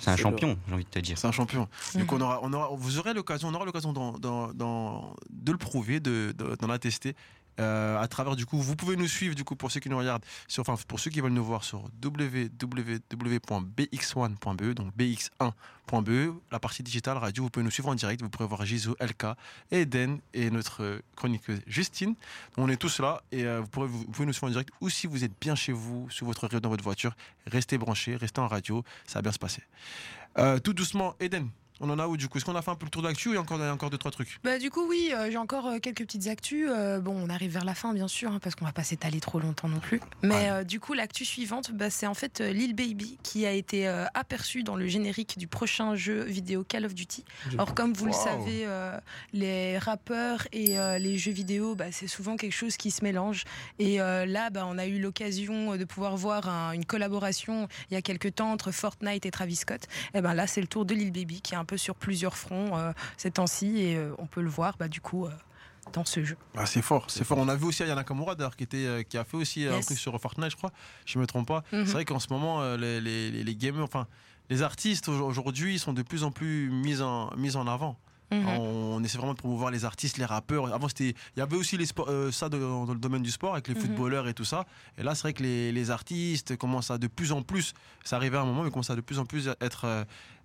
E: C'est un champion, j'ai envie de te dire.
A: C'est un champion. Donc on aura, on aura, vous aurez l'occasion, on aura l'occasion d'en- d'en- d'en- de le prouver, de, de- d'en attester. Euh, à travers du coup, vous pouvez nous suivre du coup pour ceux qui nous regardent, sur, enfin pour ceux qui veulent nous voir sur www.bx1.be, E, donc bx1.be, E, la partie digitale radio. Vous pouvez nous suivre en direct. Vous pourrez voir Gizo, LK, Eden et notre chroniqueuse Justine. On est tous là et euh, vous, pouvez nous suivre en direct ou si vous êtes bien chez vous, sur votre radio, dans votre voiture, restez branchés, restez en radio, ça va bien se passer. Euh, tout doucement, Eden, on en a où du coup? Est-ce qu'on a fait un peu le tour de l'actu ou il y a encore, il y a encore deux, trois trucs?
C: Bah, du coup, oui, euh, j'ai encore euh, quelques petites actus. Euh, bon, on arrive vers la fin, bien sûr, hein, parce qu'on va pas s'étaler trop longtemps non plus. Mais du coup, l'actu suivante, bah, c'est en fait Lil Baby qui a été aperçu dans le générique du prochain jeu vidéo Call of Duty. Alors, comme vous le savez, les rappeurs et les jeux vidéo, bah, c'est souvent quelque chose qui se mélange. Et là, bah, on a eu l'occasion de pouvoir voir un- une collaboration il y a quelques temps entre Fortnite et Travis Scott. Et ben là, c'est le tour de Lil Baby qui est un peu sur plusieurs fronts euh, ces temps-ci et euh, on peut le voir, bah, du coup. euh, dans ce jeu.
A: Ah, c'est fort, c'est fort. On a vu aussi Ayana Nakamura d'ailleurs qui, était, euh, qui a fait aussi un truc sur Fortnite, je crois. Je me trompe pas.
C: Mhm.
A: C'est vrai qu'en ce moment, les, les, les- les gamers, enfin, les artistes au- aujourd'hui sont de plus en plus mis en, mis en avant.
C: Mhm.
A: On essaie vraiment de promouvoir les artistes, les rappeurs. Avant, c'était, il y avait aussi les sports- euh, ça de- dans le domaine du sport avec les
C: Mhm.
A: footballeurs et tout ça. Et là, c'est vrai que les, les artistes commencent à de plus en plus. Ça arrivait à un moment, mais commencent à de plus en plus être euh,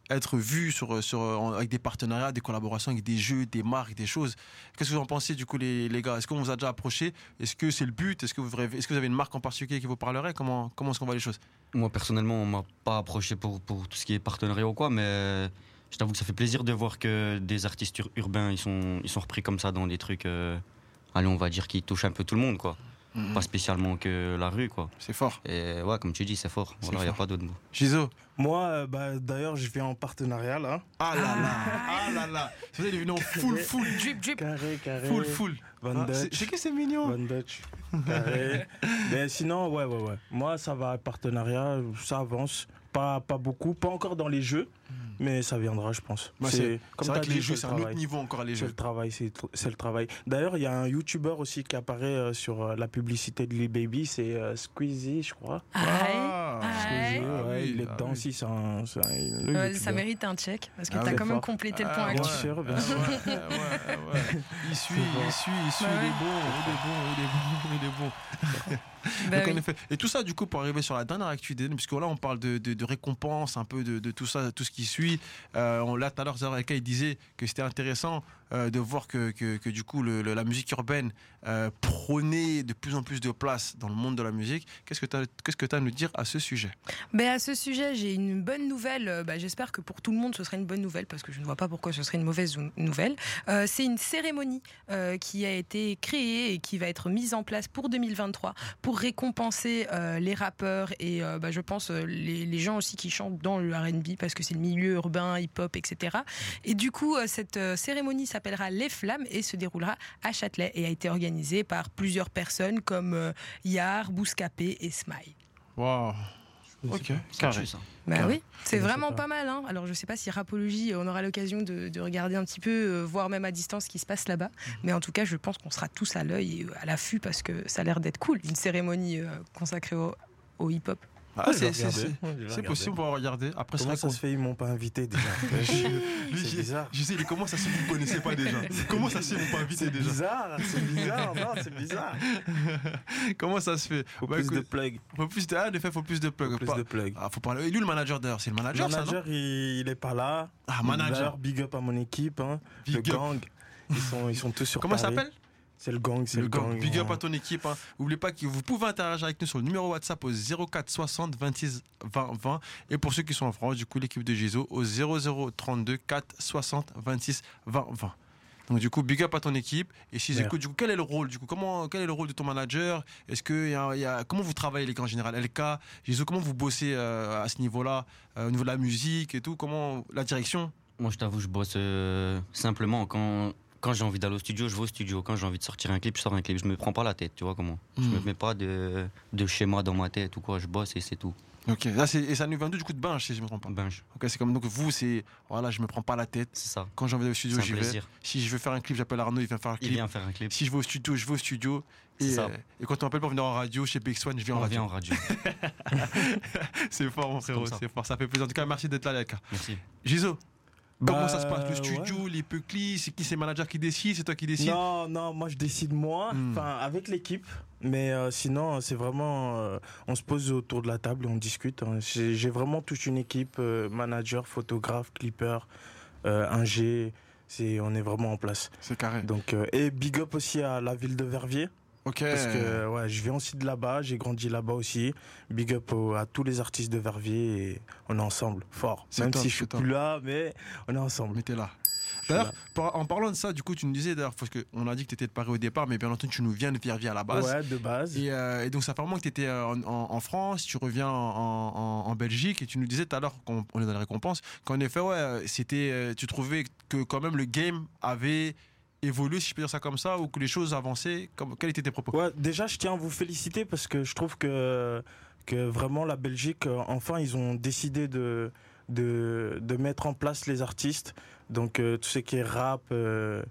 A: être vus sur, sur, en- avec des partenariats, des collaborations avec des jeux, des marques, des choses. Qu'est-ce que vous en pensez du coup, les, les gars? Est-ce qu'on vous a déjà approché? Est-ce que c'est le but? Est-ce que, vous, est-ce que vous avez une marque en particulier qui vous parlerait? Comment, comment est-ce qu'on voit les choses?
E: Moi, personnellement, on m'a pas approché pour, pour tout ce qui est partenariat ou quoi, mais je t'avoue que ça fait plaisir de voir que des artistes ur- urbains, ils sont, ils sont repris comme ça dans des trucs, euh, allez, on va dire, qui touchent un peu tout le monde, quoi. Pas spécialement que la rue, quoi.
A: C'est fort.
E: Et ouais, comme tu dis, c'est fort. Voilà, il n'y a pas d'autre mot.
A: Gizo
B: Moi, euh, bah, d'ailleurs, je viens en partenariat là.
A: Ah là là Ah là là Vous êtes venu en full, full,
C: Drip, drip.
B: Carré, carré.
A: full, full.
B: Van
A: Ah,
B: Dutch.
A: c'est que c'est mignon
B: Van Dutch. Carré. (laughs) Mais sinon, ouais, ouais, ouais. Moi, ça va, partenariat, ça avance. Pas, pas beaucoup, pas encore dans les jeux, mais ça viendra, je pense.
A: Bah, c'est
B: comme
A: c'est vrai
B: t'as
A: que les
B: dit,
A: jeux,
B: c'est
A: c'est un autre niveau encore, les
B: C'est
A: jeux.
B: le travail, c'est c'est le travail. D'ailleurs, il y a un YouTuber aussi qui apparaît euh, sur euh, la publicité de Lil Baby, c'est euh, Squeezie, je crois.
A: Ah,
C: Aïe.
B: Squeezie,
A: Ah
B: ouais,
A: oui,
B: il est
A: ah
B: dedans
A: oui.
B: aussi, c'est un, c'est un- le
C: Ouais,
B: YouTuber.
C: ça mérite un check parce que
A: Ah
C: t'as
A: ouais.
C: quand même complété le
A: Ah
C: point
A: ouais.
B: Bien sûr, bien
A: Ah. Il suit, il suit, il suit,
C: Bah
A: il
C: ouais.
A: est bon, il est bon, il est bon, il est bon. (laughs)
C: Bah
A: Donc, en
C: oui.
A: effet. Et tout ça, du coup, pour arriver sur la dernière actu d'Eden, puisque là, on parle de, de, de récompenses, un peu de, de tout ça, tout ce qui suit. Euh, on, là, tout à l'heure, Zareka, il disait que c'était intéressant euh, de voir que, que, du coup, la musique urbaine euh, prônait de plus en plus de place dans le monde de la musique. Qu'est-ce que tu as, qu'est-ce que as à nous dire à ce sujet?
C: Ben, à ce sujet, j'ai une bonne nouvelle. Euh, bah, J'espère que pour tout le monde, ce serait une bonne nouvelle parce que je ne vois pas pourquoi ce serait une mauvaise ou- nouvelle. C'est une cérémonie qui a été créée et qui va être mise en place pour 2023 pour récompenser les rappeurs et bah, je pense les, les gens aussi qui chantent dans le R&B parce que c'est le milieu urbain, hip-hop, etc. Et du coup, cette cérémonie s'appellera Les Flammes et se déroulera à Châtelet et a été organisée par plusieurs personnes comme euh, Yar, Bouscapé et Smile.
A: Waouh Ok,
E: C'est
A: carré.
E: ça.
C: Bah
A: Carré.
C: oui, c'est vraiment
B: pas.
C: mal. Hein. Alors je sais pas si Rapologie, on aura l'occasion de, de regarder un petit peu, euh, voir même à distance ce qui se passe là-bas. Mais en tout cas, je pense qu'on sera tous à l'œil et euh, à l'affût parce que ça a l'air d'être cool, une cérémonie euh, consacrée au, au hip-hop.
A: Ah,
B: vais
A: c'est,
B: je vais
A: c'est
B: regarder.
A: possible pour regarder. Après,
B: Comment ça se fait, ils m'ont pas invité déjà (laughs) C'est bizarre.
A: Je sais, est comment ça se fait vous ne connaissez pas déjà (laughs) Comment ça se fait vous pas invité déjà
B: bizarre, c'est bizarre, non, c'est bizarre. (laughs)
A: Comment ça se fait
B: Faut
A: Bah,
B: plus de
A: écoute,
B: plugs.
A: faut plus de, ah, en effet, faut plus de plugs.
B: Plus
A: Pas-
B: de plugs.
A: Ah, faut parler. Et lui, le manager d'ailleurs, c'est le manager,
B: Le
A: ça, non
B: manager, il, il est pas là.
A: Ah, manager.
B: Big up à mon équipe, hein,
A: Big
B: le gang. Ils sont, ils sont tous sur
A: Comment ça s'appelle
B: C'est le gang, c'est
A: Le
B: le,
A: gang.
B: gang.
A: Big up à ton équipe. Hein. N'oubliez pas que vous pouvez interagir avec nous sur le numéro WhatsApp au 04 60 26 20 20. Et pour ceux qui sont en France, du coup, l'équipe de Gizo au 00 32 4 60 26 20 20. Donc du coup, big up à ton équipe. Et si
B: Ouais.
A: écoute, du coup, quel est le rôle Du coup, comment, quel est le rôle de ton manager? Est-ce que il y a, y a- comment vous travaillez les gars en général? LK, Gizo, comment vous bossez euh, à ce niveau-là, euh, au niveau de la musique et tout? Comment la direction?
E: Moi, je t'avoue, je bosse euh, simplement quand, Quand j'ai envie d'aller au studio, je vais au studio. Quand j'ai envie de sortir un clip, je sors un clip. Je me prends pas la tête, tu vois comment Je me
A: Hmm.
E: mets pas de, de schéma dans ma tête ou quoi. Je bosse et c'est tout.
A: Ok, là, c'est- et ça nous vient du coup de Binge, si je me trompe pas?
E: Je-
A: Ok, c'est comme donc vous, c'est voilà, je me prends pas la tête.
E: c'est ça.
A: Quand j'ai envie d'aller au studio, j'y vais. Si je veux faire un clip, j'appelle Arnaud, il vient faire un
E: Il
A: clip.
E: vient faire un clip.
A: Si je vais au studio, je vais au studio. Et,
E: ça.
A: euh, et quand on m'appelle pour venir en radio, chez Big Swan, je viens en radio.
E: en radio. (laughs)
A: c'est fort, mon frérot, c'est fort. Ça fait plaisir. En tout cas, merci d'être là, les gars.
E: Merci.
A: Giso, comment
B: Bah,
A: ça se passe Le
B: ouais.
A: studio, les peuclis, c'est qui C'est le manager qui décide C'est toi qui décides
B: Non, non, moi je décide moi,
A: Hmm.
B: enfin avec l'équipe. Mais euh, sinon, c'est vraiment, euh, on se pose autour de la table et on discute. hein. J'ai vraiment toute une équipe, euh, manager, photographe, clipper, euh, ingé. C'est, on est vraiment en place.
A: C'est carré.
B: Donc, euh, et big up aussi à la ville de Verviers.
A: Ok.
B: Parce que ouais, je viens aussi de là-bas, j'ai grandi là-bas aussi. Big up à tous les artistes de Verviers et on est ensemble, fort. Même
A: top,
B: si je suis
A: top.
B: plus là, mais on est ensemble.
A: Mais t'es là. D'ailleurs, en parlant de ça, du coup, tu nous disais, d'ailleurs, parce qu'on a dit que tu étais de Paris au départ, mais bien entendu, tu nous viens de Verviers à la base.
B: Ouais, de base.
A: Et, euh, et donc, ça fait un moment que tu étais en, en- en France, tu reviens en, Belgique, et tu nous disais tout à l'heure, qu'on on est dans les récompenses, qu'en effet, ouais, euh, c'était, euh, tu trouvais que quand même le game avait évolué, si je peux dire ça comme ça, ou que les choses avançaient. Comme, quels étaient tes propos?
B: Ouais, déjà, je tiens à vous féliciter parce que je trouve que, que vraiment la Belgique, enfin, ils ont décidé de, de, de mettre en place les artistes. Donc, euh, tout ce qui est rap, euh,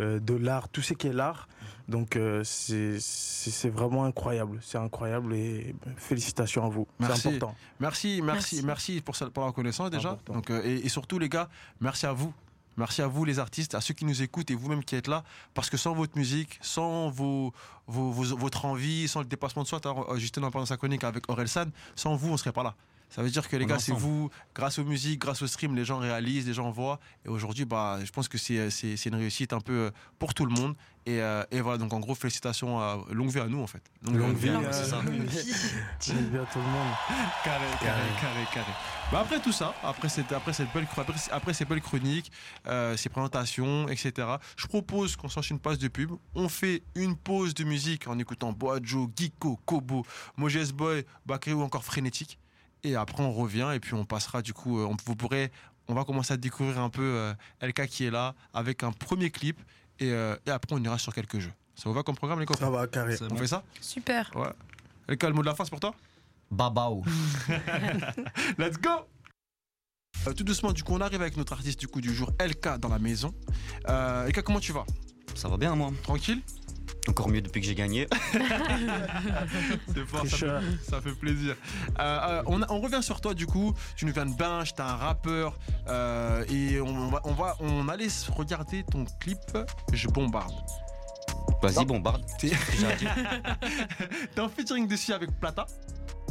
B: euh, de l'art, tout ce qui est l'art. Donc, euh, c'est vraiment incroyable. C'est incroyable et félicitations à vous. C'est
A: Merci.
B: important.
A: Merci, merci, merci,
C: Merci.
A: pour, ça, pour la reconnaissance déjà.
B: Important.
A: Donc, euh, et, et surtout, les gars, merci à vous. Merci à vous, les artistes, à ceux qui nous écoutent et vous-même qui êtes là. Parce que sans votre musique, sans vos, votre envie, sans le dépassement de soi, l'heure, euh, Justin en parlant sa chronique avec Orelsan, sans vous, on serait pas là. Ça veut dire que les
E: On
A: gars, c'est vous, grâce aux musiques, grâce au stream, les gens réalisent, les gens voient. Et aujourd'hui, bah, je pense que c'est c'est- c'est une réussite un peu euh, pour tout le monde. Et, euh, et voilà, donc en gros, félicitations, à, longue vie à nous en fait.
B: Longue vie, euh,
A: nous, c'est ça.
B: longue (laughs) Longue vie à tout le monde.
A: Carré, carré, carré, carré. Bah après tout ça, après cette, après cette belle, après, après ces belles chroniques, euh, ces présentations, etc. Je propose qu'on s'enchaîne une pause de pub. On fait une pause de musique en écoutant Boajo, Geeko, Kobo, Mojes Boy, Bakri ou encore Frénétique. Et après on revient et puis on passera du coup, euh, on, vous pourrez, on va commencer à découvrir un peu euh, LK qui est là avec un premier clip et, euh, et après on ira sur quelques jeux. Ça vous va comme programme les copains?
B: Ça va, carré.
A: On
E: bon.
A: fait ça?
C: Super.
A: Ouais. LK, le mot de la fin c'est pour toi?
E: Babao. (laughs)
A: Let's go Euh, Tout doucement, du coup, on arrive avec notre artiste du coup du jour, LK, dans la maison. Euh, LK, comment tu vas?
E: Ça va bien, moi.
A: Tranquille?
E: Encore mieux depuis que j'ai gagné. (laughs)
A: C'est fort, ça fait,
B: Tricheur.
A: ça fait plaisir. Euh, euh, on, revient sur toi, du coup. Tu nous viens de Binge, t'es un rappeur. euh, et on va, on va on allait regarder ton clip Je bombarde.
E: Vas-y, bombarde.
A: T'es (laughs) en featuring dessus avec Plata.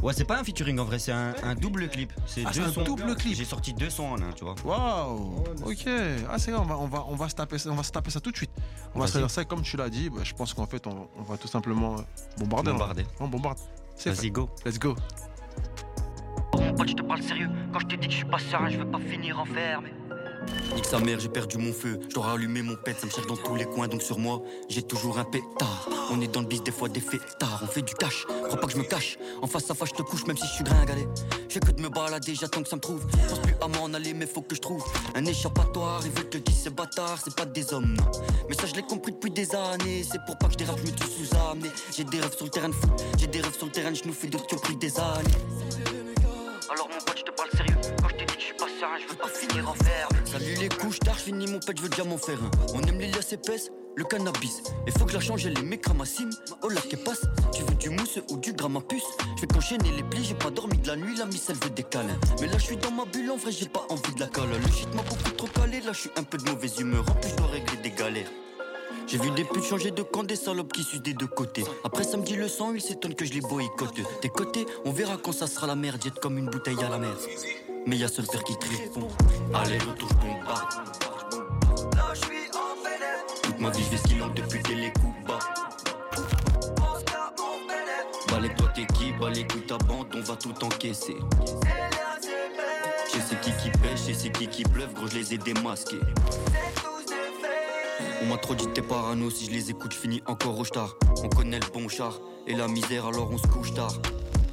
E: Ouais, c'est pas un featuring en vrai, c'est un, un double clip. C'est
A: Ah,
E: deux
A: un
E: sons.
A: double clip.
E: J'ai sorti deux sons en un, tu vois.
A: Waouh Ok. Ah, c'est on va, on, va, on, va se taper, ça- on va se taper ça tout de suite. On va se faire ça comme tu l'as dit. Bah, je pense qu'en fait, on, on va tout simplement euh, bombarder. hein.
E: Bombarder.
A: On bombarde.
E: Vas-y, go.
A: Let's go.
F: Mon pote, je te parle sérieux? Quand je te dis que je suis pas serein, je veux pas finir enfermé.
E: Nique sa mère, j'ai perdu mon feu. Je dois rallumer mon pet, ça me cherche dans tous les coins, donc sur moi, j'ai toujours un pétard. On est dans le bis, des fois des fêtards. On fait du cash, crois pas que je me cache. En face à face, je te couche, même si je suis gringalé. Je fais que de me balader, j'attends que ça me trouve. Je pense plus à m'en aller, mais faut que je trouve un échappatoire. Ils veulent que je dise ces bâtards, c'est pas des hommes. Mais ça, je l'ai compris depuis des années. C'est pour pas que je dérape, je me tue sous amené. J'ai des rêves sur le terrain de j'ai des rêves sur le terrain de nous fais d'autres qui ont des années.
F: Alors, mon pote, je te parle sérieux. Quand je te dis que je suis pas serein, je veux pas finir enfermé.
E: Salut les couches tard, finis mon pet, je veux déjà m'en faire un. On aime les liasses épaisses, le cannabis. Et faut que la change, elle mecs ramassim. Oh là, qu'elle passe, tu veux du mousse ou du grammapuce Je vais qu'enchaîner les plis, j'ai pas dormi de la nuit, la miss elle veut des câlins. Mais là, je suis dans ma bulle, en vrai, j'ai pas envie de la cala. Le shit m'a beaucoup trop calé, là, je suis un peu de mauvaise humeur. En plus, je dois régler des galères. J'ai vu des putes changer de camp, des salopes qui sucent des deux côtés. Après samedi le sang, ils s'étonnent que je les boycotte. Des côtés, on verra quand ça sera la merde, jette comme une bouteille à la mer. Mais y a seul père qui te répond. Allez, retour, ma vie, je vais ce qu'il en depuis dès les coups bas.
F: On se garde mon vénère.
E: Balai-toi tes qui, balai-toi ta bande, on va tout encaisser. Je sais qui qui pêche, je sais qui qui pleuve, gros, je les ai démasqués. On m'a trop dit t'es parano, si je les écoute, je finis encore au star. On connaît le bon char et la misère, alors on se couche tard.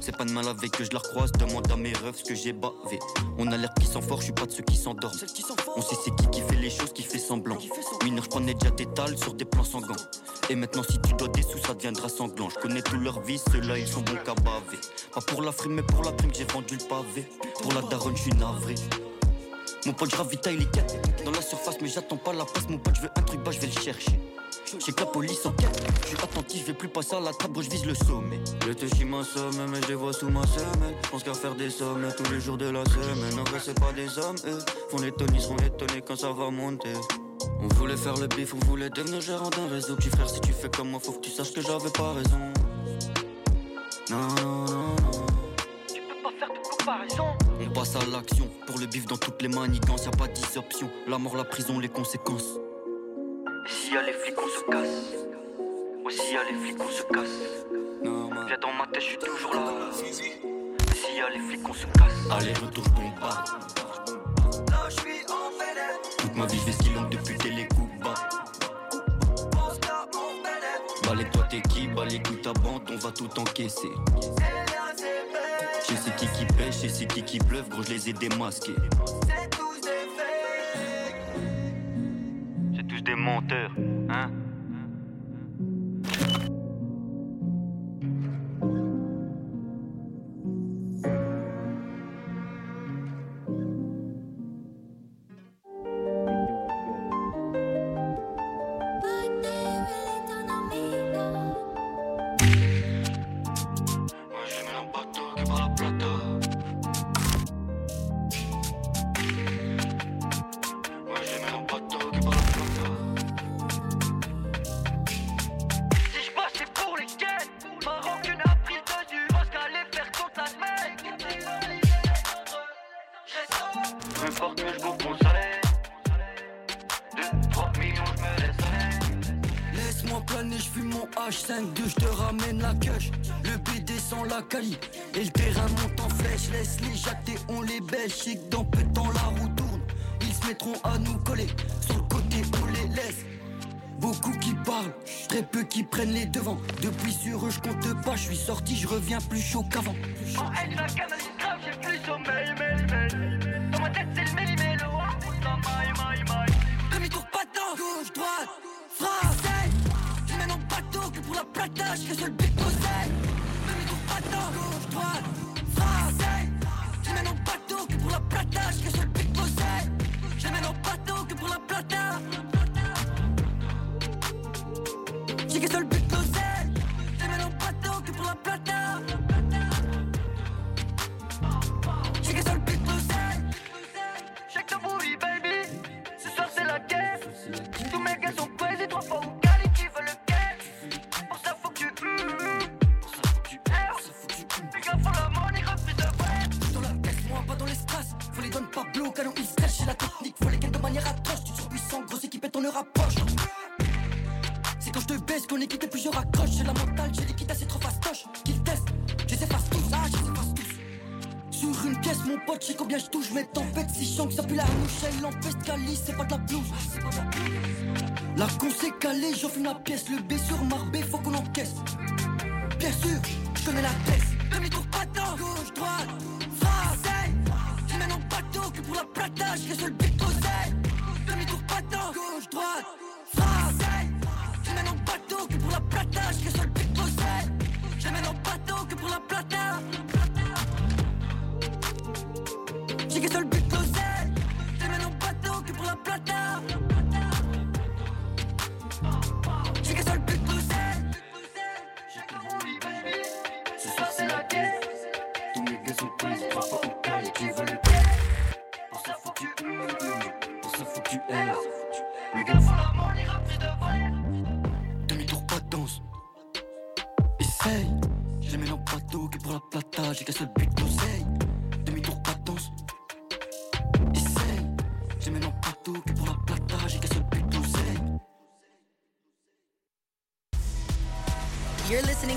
E: C'est pas de mal avec que je la recroise, demande à mes refs ce que j'ai bavé. On a l'air qui sent fort, je suis pas de ceux qui s'endorment. On sait c'est qui qui fait les choses, qui fait semblant. Mineur, je prenais déjà des tales sur des plans sanglants. Et maintenant, si tu dois des sous, ça deviendra sanglant. Je connais tous leurs vies, ceux-là, ils sont bons qu'à baver. Pas pour la frime, mais pour la prime, j'ai vendu le pavé. Pour la daronne, je suis navré. Mon pote, je ravitaille les quêtes dans la surface, mais j'attends pas la passe. Mon pote, je veux un truc bas, je vais le chercher. J'ai que la police en quête, je suis attentif, je vais plus passer à la table, je vise le sommet. Je te chie ma somme, mais je les vois sous ma semaine. Je pense qu'à faire des sommes tous les jours de la semaine. En vrai, c'est pas des hommes, eux. Font les tonnies, seront étonnés quand ça va monter. On voulait faire le bif, on voulait devenir gérant d'un réseau. Petit frère, si tu fais comme moi, faut que tu saches que j'avais pas raison. Non, non, non, non.
F: Tu peux pas faire de comparaison.
E: On passe à l'action. Pour le bif dans toutes les manigances, y a pas dix options. La mort, la prison, les conséquences.
F: Et s'il y a les flics, on se casse. Ouais, s'il y a les flics, on se casse. Viens dans ma tête, je suis toujours là. S'il y a les flics, on se casse.
E: Allez, retour, je bombarde. Toute ma vie, je vais skill depuis dès les coups bas. Balai-toi tes qui, balai-toi ta bande, on va tout encaisser. Je sais qui qui pêche, je sais qui qui pleuve, gros, je les ai démasqués.
F: C'est tous des
G: gauche, droite, français. En bateau que pour la plata, je seul but d'oseille. Demi-tour patin, gauche, droite, on le rapproche. C'est quand je te baisse qu'on est quitté, puis je raccroche. J'ai la mentale, j'ai l'équité, c'est trop fastoche. Qu'ils testent, je les efface tous, ah, je les efface tous. Sur une pièce, mon pote, je sais combien je touche. Mes tempêtes si chiant que ça pue la mouche. Elle l'empeste calice, c'est pas de la blouse. La con s'est calée, j'en fume la pièce. Le B sur Marbé, faut qu'on encaisse. Bien sûr, je connais la tête. Demi-tour patin, gauche, droite, français. Tu mènes en bateau que pour la plata, je seul but d'oseille. Demi-tour patin, droite, français. Tu mènes en bateau que pour la plata, je seul but d'oseille. Je mène en bateau que pour la plata.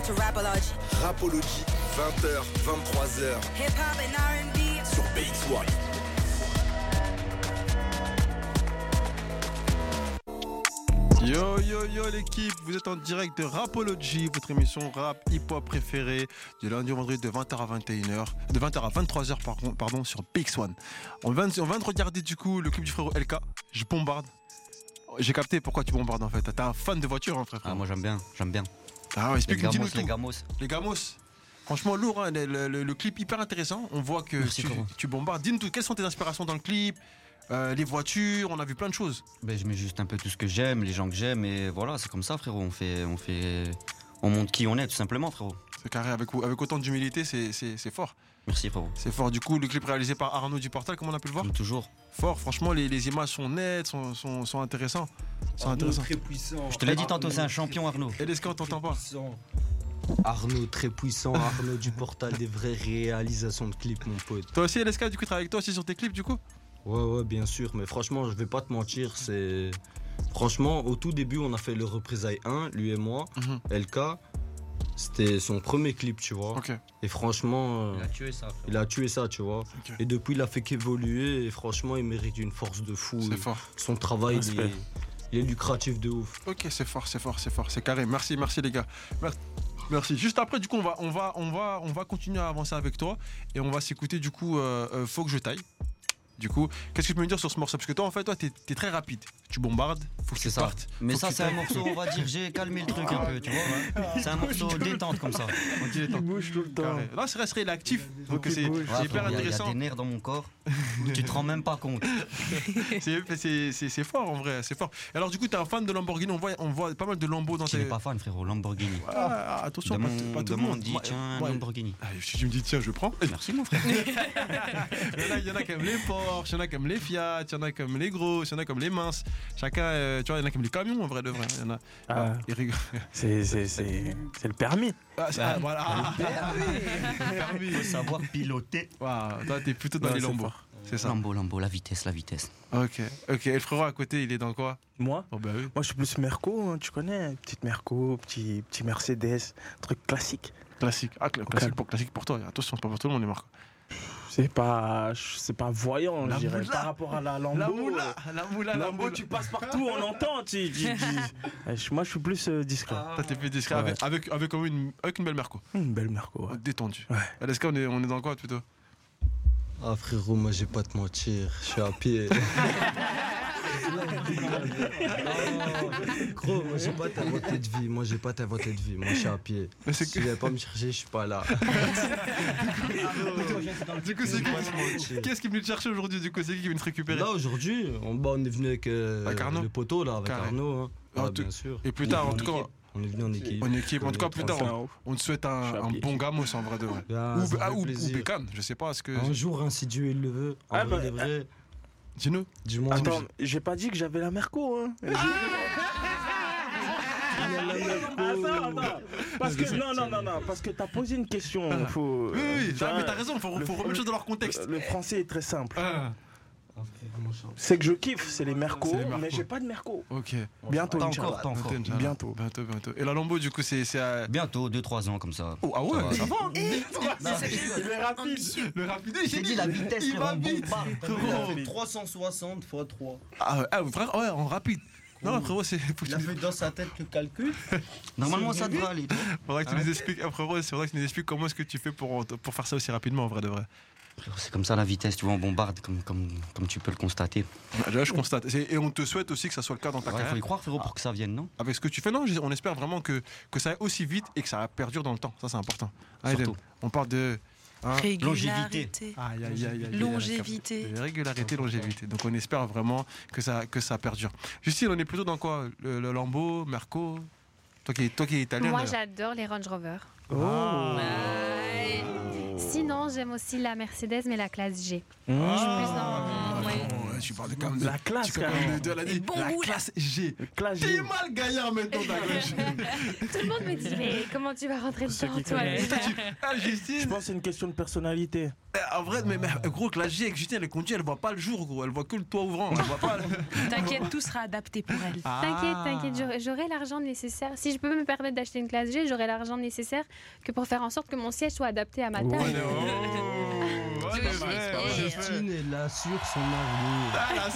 H: To Rapology.
I: Rapology, 20h, 23h
H: Hip hop and R&B.
I: sur BX1.
A: Yo yo yo l'équipe, vous êtes en direct de Rapology, votre émission rap hip-hop préférée du lundi au vendredi de 20h à 21h, de 20h à 23h pardon, pardon sur PX1. On vient, de- on vient de regarder du coup le clip du frérot LK, je bombarde. J'ai capté pourquoi tu bombardes en fait. T'es un fan de voiture, hein, frère.
E: Ah, moi j'aime bien, j'aime bien.
A: Ah ouais,
E: Les
A: explique, dis-nous
E: gamos, les gamos.
A: Les gamos. Franchement, lourd, hein, le, le- le clip hyper intéressant. On voit que
E: Merci,
A: tu, bombardes. Dis-nous tout, quelles sont tes inspirations dans le clip Euh, Les voitures, on a vu plein de choses.
E: Ben, je mets juste un peu tout ce que j'aime, les gens que j'aime, et voilà, c'est comme ça, frérot. On fait, on fait, on montre qui on est, tout simplement, frérot.
A: C'est carré, avec, avec autant d'humilité, c'est fort.
E: Merci, frérot.
A: C'est fort. Du coup, le clip réalisé par Arnaud du Portal, comment on a pu le voir
E: Comme toujours.
A: Fort, franchement, les, les images sont nettes, sont, sont, sont intéressants. Sont intéressants.
J: très puissant.
E: Je te l'ai dit tantôt, c'est un champion, Arnaud.
A: Et les scores, t'entends pas
J: Puissant. Arnaud très puissant, Arnaud du portal des vraies réalisations de clips mon pote.
A: Toi aussi, LSK, du coup, travaille avec toi aussi sur tes clips, du coup
J: Ouais ouais bien sûr, mais franchement je vais pas te mentir, c'est... Franchement au tout début on a fait le représailles 1, lui et moi,
A: Mhm.
J: LK, c'était son premier clip tu vois. Et franchement euh,
E: tué ça.
J: il a tué ça tu vois. Et depuis il a fait qu'évoluer et franchement il mérite une force de fou.
A: C'est fort.
J: Son travail il est, il est lucratif de ouf.
A: Ok, c'est fort, c'est fort, c'est fort, c'est carré. Merci, merci les gars. Mer- Merci. Juste après, du coup, on va, on va, on va, on va continuer à avancer avec toi et on va s'écouter du coup. euh, euh, faut que je taille. Du coup, qu'est-ce que tu peux me dire sur ce morceau? Parce que toi, en fait, toi, t'es es très rapide. Tu bombardes, faut que tu
E: ça.
A: partes.
E: Mais ça, c'est un morceau, on va dire, j'ai calmé le truc un peu, tu vois. C'est un morceau détente comme ça.
A: On dit les temps.
B: bouge tout le temps.
A: Carré. Là, c'est resté actif. Donc, c'est hyper
E: frérot, il y a- Il
A: intéressant.
E: des nerfs dans mon corps. tu te rends même pas compte. (laughs)
A: C'est- fort en vrai, c'est fort. Et alors, du coup, t'es un fan de Lamborghini? On voit, on voit pas mal de Lambo dans tes.
E: n'est pas fan, frérot, Lamborghini.
A: Ah, attention, pas,
E: Demande,
A: pas tout le
E: demande,
A: monde.
E: dit, tiens, Lamborghini.
A: Si tu me dis tiens, je prends.
E: Merci, mon frère. (laughs)
A: Il y, en a, il y en a qui aiment les Porsche, il y en a aiment les Fiat, il y en a aiment les grosses, il y en a comme les minces. Chacun, euh, tu vois, il y en a aiment les camions en vrai de vrai. Il y en a.
B: Ah, c'est c'est- c'est- c'est le permis.
A: Ah, c'est- ah, voilà.
E: Il faut savoir piloter.
A: Waouh, toi, t'es plutôt dans les
B: fort.
A: C'est ça.
E: Lambo, Lambo, la vitesse, la vitesse.
A: Ok, ok. Et le frérot à côté, il est dans quoi?
B: Moi?
A: Oh bah oui.
B: Moi, je suis plus Merco, hein, tu connais. Petite Merco, petit, petit Mercedes, truc classique.
A: Classique. Ah, cla- classique pour, classique pour toi. Attention, c'est pas pour tout le monde, les marques.
B: C'est pas, c'est pas voyant,
A: La
B: je dirais.
A: moula.
B: Par rapport à la Lambo.
A: La moula, la moula, la
B: Lambo,
A: moula.
B: tu passes partout, on entend. Tu, tu- Moi, je suis plus euh, discret.
A: Toi, t'es plus discret
B: Ouais.
A: avec, avec, avec, quand même une, avec une belle Merco.
B: Une belle Merco, ouais.
A: Détendu.
B: Ouais.
A: LSK, on est, on est dans quoi plutôt?
J: Ah frérot moi je vais pas te mentir, je suis à pied. (laughs) Gros, moi j'ai pas t'inventé de vie, moi j'ai pas t'inventé de vie, moi je suis à pied.
A: Mais c'est
J: Si tu viens pas me chercher, je suis pas là. (laughs)
A: Du coup, c'est qui Qu'est-ce qui est venu te chercher aujourd'hui? Du coup, c'est qui qui venu te récupérer?
J: Là aujourd'hui, on, bah, on est venu avec, euh, le poteau là, avec
A: Carré.
J: Arnaud. Hein.
A: Ah,
J: Ouais,
A: tout-
J: bien sûr.
A: Et plus tard, en tout cas,
J: On est venu en équipe.
A: en équipe. En tout cas, plus tard, on, te souhaite un, un bon gamos en vrai de vrai.
J: Ah,
A: ou, ah, ou, ou
J: plaisir.
A: bécane, je sais pas ce que.
J: Un jour, hein, si Dieu il le veut. En
B: Ah,
J: vrai,
B: bah,
J: de vrai,
A: Dis-nous.
J: dis-moi.
B: Attends, j'ai pas dit que j'avais la Merco. Hein. Attends, attends. Parce que, non, non, non, non. Parce que t'as posé une question. Faut,
A: Oui, oui, mais t'as raison, faut,
B: le-
A: faut remettre les choses dans leur contexte.
B: Le français est très simple.
A: Ah,
B: C'est que je kiffe, c'est les Merco,
A: C'est les Merco.
B: mais j'ai pas de Merco.
A: ok.
B: Bientôt,
E: Pas encore, pas encore.
B: Bientôt.
A: Bientôt, bientôt. Et la Lambo, du coup, c'est. à-
E: Bientôt, 2-3 ans comme ça.
A: Oh, ah ouais,
E: Ça va.
A: ça va.
B: Il est rapide.
A: Le rapide,
E: J'ai dit la vitesse,
A: il va vite.
E: bombarde.
A: Frérot.
J: 360 x 3.
A: Ah, ouais, ah, frère, ouais, en rapide. Non, frérot, c'est.
J: Il a
A: tu,
J: fait dans sa tête le calcul. (laughs)
E: Normalement, ça devrait aller.
A: faudrait que tu nous expliques, ah, frérot, c'est vrai que tu nous expliques comment est-ce que tu fais pour, pour faire ça aussi rapidement, en vrai de vrai.
E: C'est comme ça la vitesse, tu vois, on bombarde, comme, comme, comme tu peux le constater.
A: Là, je constate. Et on te souhaite aussi que ça soit le cas dans ta
E: Il faut
A: carrière.
E: y croire, frérot, pour que ça vienne, non?
A: Avec ce que tu fais, non, on espère vraiment que, que ça aille aussi vite et que ça perdure dans le temps. Ça, c'est important. Ah, on parle de. hein. Aïe, aïe, aïe,
C: Longévité.
A: aïe, Régularité, longévité. Donc on espère vraiment que ça, que ça perdure. Justine, on est plutôt dans quoi? Le, le Lambo, Merco? Toi qui, toi qui es italien.
D: Moi,
A: d'ailleurs.
D: j'adore les Range Rover.
B: Oh.
C: Ouais.
D: Sinon, j'aime aussi la Mercedes, mais la classe G.
B: Mmh.
D: Je suis plus dans.
A: Ah,
C: Ouais.
A: bon, ouais, tu parles de, quand même de
B: La classe,
A: tu quand même de, de la,
C: Et bon
A: la
C: goût, là.
A: classe G.
B: Classe
A: T'es (laughs)
B: G.
A: mal gaillard maintenant, ta gauche.
D: Tout le monde me dit, mais comment tu vas rentrer dedans, toi
A: Ah,
B: Je
A: Justine,
B: pense que c'est une question de personnalité.
A: euh, en vrai, mais, mais, gros, la G avec Justine, elle conduit, elle voit pas le jour, gros. Elle voit que le toit ouvrant. Elle voit pas. le- (laughs)
C: T'inquiète, tout sera adapté pour elle.
D: T'inquiète,
A: Ah.
D: t'inquiète, j'aurai- j'aurai l'argent nécessaire. Si je peux me permettre d'acheter une classe G, j'aurai l'argent nécessaire que pour faire en sorte que mon siège soit adapté à ma taille.
A: Oh, vrai.
J: Justine, elle assure son avenir.
A: Ah,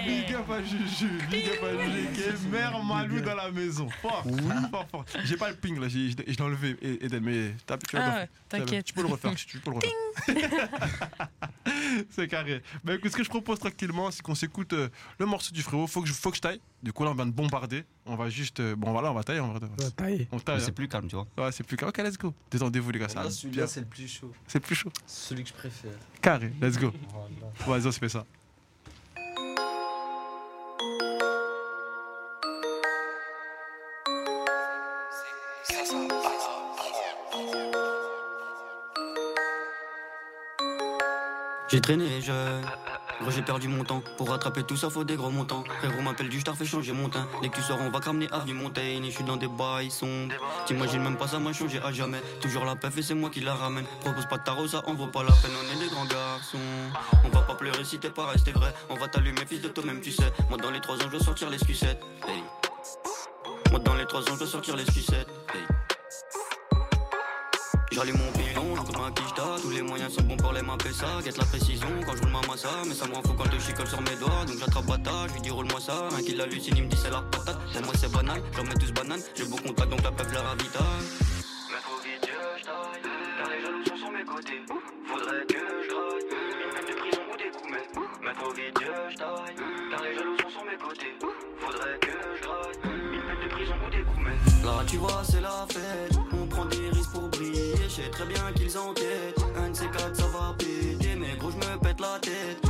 A: ah. Big up à Juju, big up à Juju, qui est mère Malou dans la maison. Fort, fort, fort. J'ai pas le ping là, j'ai- je l'ai enlevé, Eden, mais t'as- tu
C: Ah t'inquiète.
A: Tu peux le refaire, tu peux le refaire. (laughs) C'est carré. Bah écoute, ce que je propose tranquillement, c'est qu'on s'écoute euh, le morceau du frérot. Faut que je, faut que je taille. Du coup, là, on vient de bombarder. On va juste. euh, bon, voilà, on va tailler. On va
B: tailler.
A: On taille.
E: Mais c'est
A: hein.
E: plus calme, tu vois.
A: Ouais, c'est plus calme. Ok, let's go. Détendez-vous, les gars. va
J: celui-là, c'est le plus chaud.
A: C'est le plus chaud.
J: Celui que je préfère.
A: Carré, let's go.
J: Voilà.
A: Vas-y, on se fait ça.
E: J'ai traîné gros j'ai perdu mon temps. Pour rattraper tout ça, faut des gros montants. Frérot m'appelle du star, fait changer mon teint. Dès que tu on va cramener avenue Montaigne. Et je suis dans des bails sombres. T'imagines même pas ça m'a changé à jamais. Toujours la pef et c'est moi qui la ramène. Propose pas de tarot, ça en vaut pas la peine. On est des grands garçons. On va pas pleurer si t'es pas resté vrai. On va t'allumer, fils de toi-même, tu sais. Moi dans les trois ans, je dois sortir les sucettes. Hey. Moi dans les trois ans, je dois sortir les sucettes. Hey. J'allume mon pilon, je compte ma quicheta Tous les moyens sont bons pour les mapper ça. Guette la précision quand je roule ma massa. Mais ça me rend fou quand je chicole sur mes doigts. Donc j'attrape bata, je lui dis roule-moi ça. Un qui l'hallucine, il me dit c'est la patate. Pour moi c'est banal, j'en mets tous banane J'ai beau contact donc la peuple la ravitaille
F: Mais faut vite je taille, car les jaloux sont sur mes côtés. Faudrait que je graille, une peine de prison ou des coups, mais, mais faut vite je taille, car les jaloux sont sur mes côtés. Faudrait que je graille, une peine de prison ou des coups, mais.
E: Là tu vois c'est la fête des risques pour briller. Je sais très bien qu'ils enquêtent Un de ces quatre ça va péter. Mais gros je me pète la tête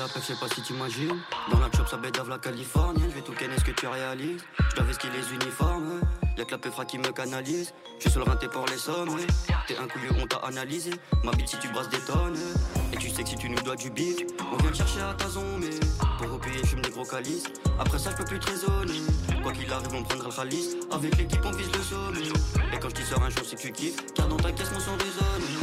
E: la pêche je sais pas si t'imagines. Dans la shop ça bédave la californienne Je vais tout ken est-ce que tu réalises? Je dois vestir les uniformes Y'a que la peufra qui me canalise. Je suis le rinté pour les sommes T'es un couilleux on t'a analysé. Ma bite si tu brasses des tonnes Et tu sais que si tu nous dois du bif On vient te chercher à ta zone mais Pour repayer je fume des gros calices. Après ça je peux plus te raisonner. Quoi qu'il arrive on prendra le ralice. Avec l'équipe on vise le sommet. Et quand je sors un jour c'est que tu kiffes. Car dans ta caisse mon son résonne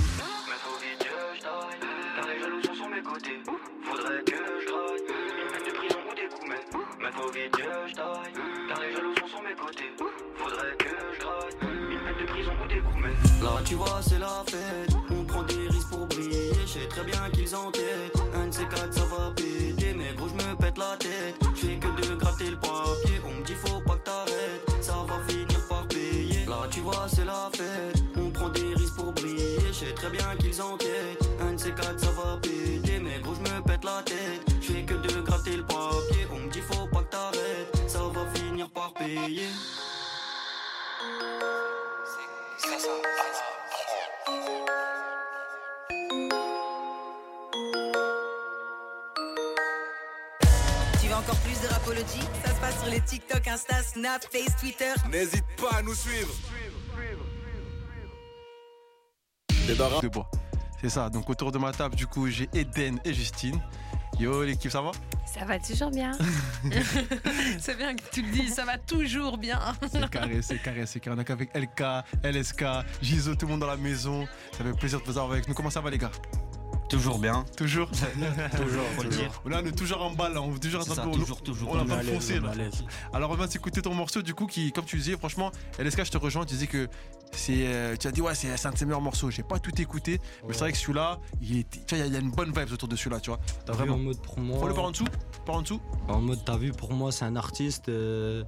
F: Que je une peine de prison ou des coups, mais, faut vite que je taille, car les jaloux sur mes côtés. Faudrait que je une peine de prison ou des.
E: Là tu vois c'est la fête. On prend des risques pour briller Je sais très bien qu'ils enquêtent Un de ces quatre ça va péter Mais gros je me pète la tête. Je que de gratter le papier. On me dit faut pas que t'arrêtes. Ça va finir par payer. Là tu vois c'est la fête. On prend des risques pour briller Je sais très bien qu'ils enquêtent Un de ces quatre ça va péter payer
H: Tu veux encore plus de rapologie? Ça se passe sur les TikTok, Insta, Snap, Face, Twitter.
I: N'hésite pas à nous suivre.
A: De bois. C'est ça. Donc autour de ma table, du coup, j'ai Eden et Justine. Yo l'équipe, ça va?
D: Ça va toujours bien. (laughs)
C: C'est bien que tu le dis, ça va toujours bien.
A: C'est carré, c'est carré, c'est carré. On est qu'avec LK, LSK, Gizo, tout le monde dans la maison. Ça fait plaisir de vous avoir avec nous. Comment ça va les gars?
E: Toujours bien
A: Toujours? (laughs)
E: Toujours, faut le dire.
A: Là, on est toujours en balle, on est toujours en
E: ça,
A: train de-
E: toujours, toujours.
A: On a pas
B: est
A: là. Alors on va s'écouter ton morceau du coup qui, comme tu disais, franchement, LSK, je te rejoins, tu disais que c'est, euh, tu as dit ouais c'est un de ses meilleurs morceaux. J'ai pas tout écouté, mais c'est vrai que celui-là, il est, tu vois, il y a- une bonne vibe autour de celui-là, tu vois.
J: T'as
A: Vraiment.
J: en mode pour moi.
A: Faut le par en dessous, par en dessous.
J: En mode, t'as vu, pour moi, c'est un artiste. euh,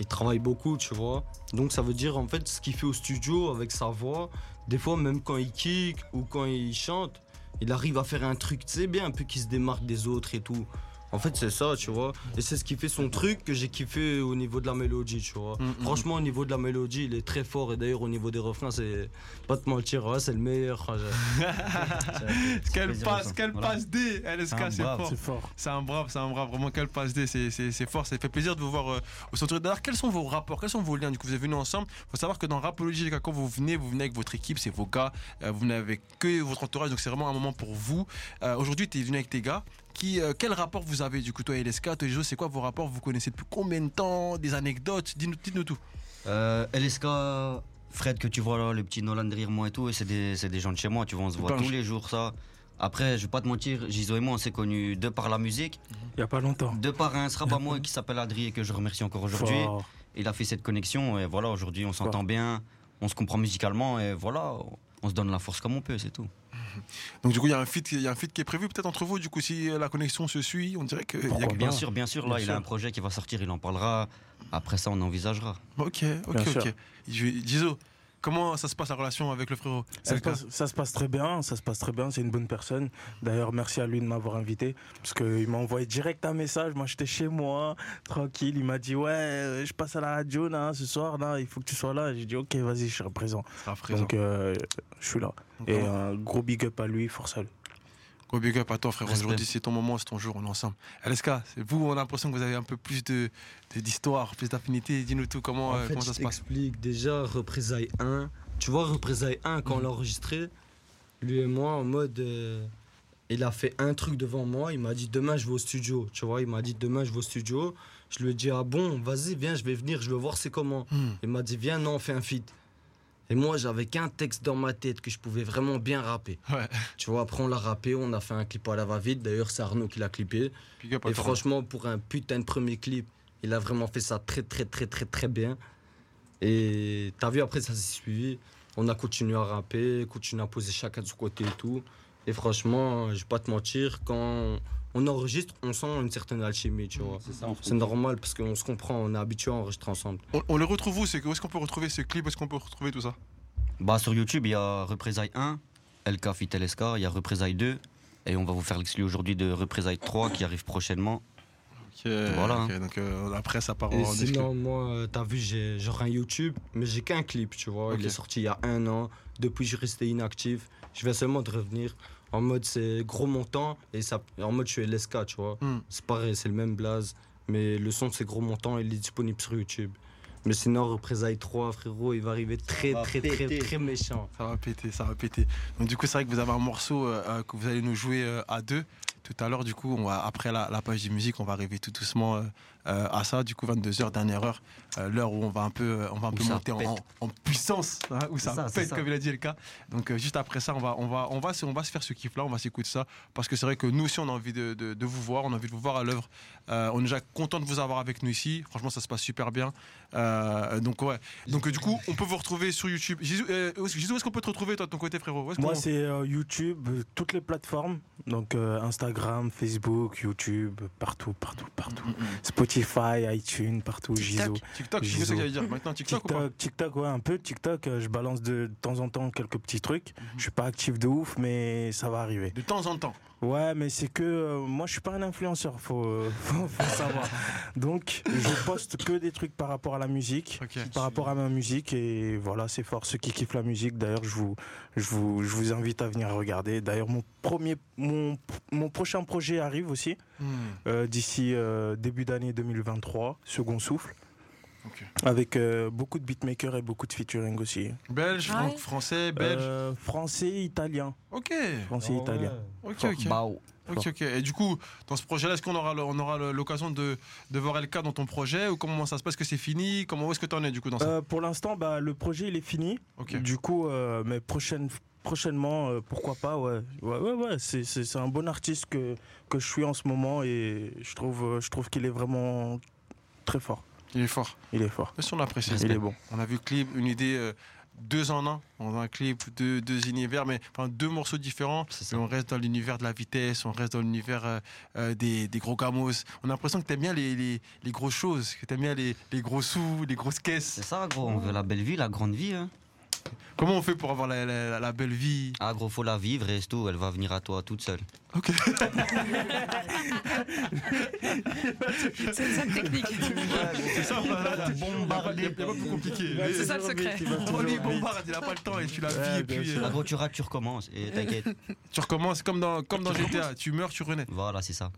J: il travaille beaucoup, tu vois. Donc, ça veut dire, en fait, ce qu'il fait au studio avec sa voix, des fois, même quand il kick ou quand il chante, il arrive à faire un truc, tu sais, bien un peu qui se démarque des autres et tout. En fait, c'est ça, tu vois. Et c'est ce qui fait son truc que j'ai kiffé au niveau de la mélodie, tu vois.
A: Mm, mm,
J: Franchement, au niveau de la mélodie, il est très fort. Et d'ailleurs, au niveau des refrains, c'est pas te mentir, ouais, c'est le meilleur. (laughs)
A: Quelle passe, quelle
E: Voilà.
A: passe D, LSK, c'est fort?
B: C'est fort.
A: C'est un brave, c'est un brave, vraiment quelle passe D, c'est- fort, ça fait plaisir de vous voir euh, au centre. D'ailleurs, quels sont vos rapports, quels sont vos liens? Du coup, vous êtes venus ensemble. Il faut savoir que dans Rapologie, quand vous venez, vous venez avec votre équipe, c'est vos gars, euh, vous avec que votre entourage, donc c'est vraiment un moment pour vous. Euh, Aujourd'hui, tu es venu avec tes gars. Qui, euh, quel rapport vous avez du coup, toi et LSK, toi et c'est quoi vos rapports? Vous connaissez depuis combien de temps? Des anecdotes? Dites-nous tout.
E: Euh, LSK, Fred que tu vois là, le petit Nolan derrière moi et tout, et c'est des, c'est des gens de chez moi, tu vois, on se voit tous les jours ça. Après, je vais pas te mentir, Gizo et moi, on s'est connus de par la musique,
B: Il y a pas longtemps.
E: de par un srab à moi (laughs) qui s'appelle Adri et que je remercie encore aujourd'hui. Il a fait cette connexion et voilà, aujourd'hui, on s'entend bien, on se comprend musicalement et voilà, on se donne la force comme on peut, c'est tout.
A: Donc du coup, il y a un feat, il y a un feat qui est prévu peut-être entre vous. Du coup, si la connexion se suit, on dirait que. il y a
E: Bien sûr, bien sûr, là,
B: Bien
E: il
B: sûr.
E: a un projet qui va sortir, il en parlera. Après ça, on envisagera.
A: Ok, ok,
B: Bien
A: ok. Gizo, comment ça se passe la relation avec le frérot?
B: Ça se, passe, ça se passe très bien, ça se passe très bien, c'est une bonne personne. D'ailleurs, merci à lui de m'avoir invité, parce qu'il m'a envoyé direct un message, moi j'étais chez moi, tranquille, il m'a dit ouais, euh, je passe à la radio là, ce soir, là, il faut que tu sois là. J'ai dit ok, vas-y, je serai présent. Donc euh, je suis là. Et un gros big up à lui, force à lui.
A: Gros big up à toi.
E: Respect.
A: Aujourd'hui, c'est ton moment, c'est ton jour, on est ensemble. LSK, c'est vous, on a l'impression que vous avez un peu plus de de- d'histoire, plus d'affinité. Dis-nous tout, comment,
J: En
A: euh,
J: fait,
A: comment ça se passe?
J: t'explique. Déjà, représailles 1. Tu vois, représailles 1, quand on
A: Mhm.
J: l'a enregistré, lui et moi, en mode. euh, il a fait un truc devant moi. Il m'a dit Demain, je vais au studio. Tu vois, il m'a dit Demain, je vais au studio. Je lui ai dit Ah bon, vas-y, viens, je vais venir, je veux voir c'est comment.
A: Hmm.
J: Il m'a dit Viens, non, on fait un feat. Et moi, j'avais qu'un texte dans ma tête que je pouvais vraiment bien rapper.
A: Ouais.
J: Tu vois, après, on l'a rappé, on a fait un clip à la va-vite. D'ailleurs, c'est Arnaud qui l'a clippé. Et franchement, pour un putain de premier clip, il a vraiment fait ça très, très, très, très, très bien. Et t'as vu, après, ça s'est suivi. On a continué à rapper, continué à poser chacun de son côté et tout. Et franchement, je vais pas te mentir, quand on enregistre, on sent une certaine alchimie, tu vois. C'est normal parce qu'on se comprend, on est habitué à enregistrer ensemble.
A: On, on le retrouve où C'est que- Où est-ce qu'on peut retrouver ce clip Où est-ce qu'on peut retrouver tout ça?
E: Bah, sur YouTube, il y a Représailles 1, LK Fit LSK, il y a Représailles 2, et on va vous faire l'exclu aujourd'hui de Représailles 3 qui arrive prochainement.
A: Ok,
E: Voilà.
A: ok, donc euh, après, ça part
J: Et
A: en
J: sinon, moi, euh, t'as vu, j'ai genre un YouTube, mais j'ai qu'un clip, tu vois.
A: Ok.
J: Il est sorti il y a un an. Depuis, je suis resté inactif. Je viens seulement de revenir. En mode, c'est gros montant. Et ça, en mode, je suis LSK, tu vois.
A: Hmm.
J: C'est pareil, c'est le même blaze. Mais le son, c'est gros montant. Il est disponible sur YouTube. Mais sinon, Représailles 3, frérot, il va arriver très,
E: va
J: très, très,
E: péter.
J: très méchant.
A: Ça va péter, ça va péter. Donc du coup, c'est vrai que vous avez un morceau euh, euh, que vous allez nous jouer euh, à deux tout à l'heure. Du coup, on va, après la, la page de musique, on va arriver tout doucement euh, à ça. Du coup, 22h, dernière heure, euh, l'heure où on va un peu, euh, on va un peu monter en, puissance, hein, où ça,
E: ça,
A: pète,
E: ça.
A: comme il a dit le cas. Donc euh, juste après ça, on va, on va, on va, se- on va se faire ce kiff-là, on va s'écouter ça, parce que c'est vrai que nous aussi, on a envie de, de- de vous voir, on a envie de vous voir à l'œuvre. Euh, on est déjà content de vous avoir avec nous ici. Franchement, ça se passe super bien. Euh, donc ouais. Donc euh, du coup, on peut vous retrouver sur YouTube. Euh, où est-ce qu'on peut te retrouver toi de ton côté, frérot?
B: Moi, c'est euh, YouTube, euh, toutes les plateformes. Donc euh, Instagram, Facebook, YouTube, partout, partout, partout.
A: Mm, mm, mm.
B: Spotify, iTunes, partout, Gizo.
A: TikTok, c'est ce
B: Gizo.
A: que j'allais dire. Maintenant, TikTok, ou pas
B: TikTok, TikTok, ouais, un peu. TikTok, euh, je balance de, de temps en temps quelques petits trucs.
A: Mhm.
B: Je suis pas actif de ouf, mais ça va arriver.
A: De temps en temps.
B: Ouais, mais c'est que euh, moi, je suis pas un influenceur, faut, euh, (laughs) faut, faut savoir. Donc, je poste que des trucs par rapport à la musique, par rapport à ma musique, et voilà, c'est fort. Ceux qui kiffent la musique, d'ailleurs, je vous, je vous, je vous invite à venir regarder. D'ailleurs, mon premier, mon, mon prochain projet arrive aussi
A: Hmm,
B: euh, d'ici début d'année 2023, Second Souffle, avec euh, beaucoup de beatmakers et beaucoup de featuring aussi.
A: Belge,
C: Ah
A: fran-
C: ouais
A: français, belge.
B: Euh, français, italien.
A: Ok.
B: Français, italien.
A: Ok, ok. Ok, ok. Et du coup, dans ce projet-là, est-ce qu'on aura, on aura l'occasion de, de voir LK dans ton projet ou comment ça se passe? Est-ce que c'est fini? Comment où est-ce que tu en es du coup dans ça?
B: Euh, pour l'instant, bah, le projet il est fini.
A: Ok.
B: Du coup, euh, mais prochaine, prochainement, euh, pourquoi pas, ouais. Ouais, ouais, ouais. C'est, un bon artiste que, que je suis en ce moment et je trouve, je trouve qu'il est vraiment très fort.
A: Il est fort.
B: Il est fort.
A: Est-ce qu'on apprécie
B: Il est bon.
A: On a vu clip, une idée euh, deux en un. On a un clip, deux, deux univers, mais enfin deux morceaux différents. Mais on reste dans l'univers de la vitesse, on reste dans l'univers euh, euh, des, des gros gamos. On a l'impression que t'aimes bien les, les, les grosses choses, que t'aimes bien les, les gros sous, les grosses caisses.
E: c'est ça, gros, on veut la belle vie, la grande vie. Hein.
A: Comment on fait pour avoir la, la- la belle vie?
E: Ah, gros, faut la vivre et c'est tout, elle va venir à toi toute seule.
A: Ok. (laughs)
C: C'est une seule technique.
A: C'est ça, voilà.
E: Bombarder.
A: A pas plus compliqué.
C: C'est ça le secret.
A: On lui bombarde, il n'a pas le temps et tu la vis
B: Ouais,
A: et puis euh,
E: Ah, gros, tu rates, tu recommences et t'inquiète.
A: tu recommences comme dans, comme dans GTA, tu meurs, tu renais.
E: voilà, c'est ça.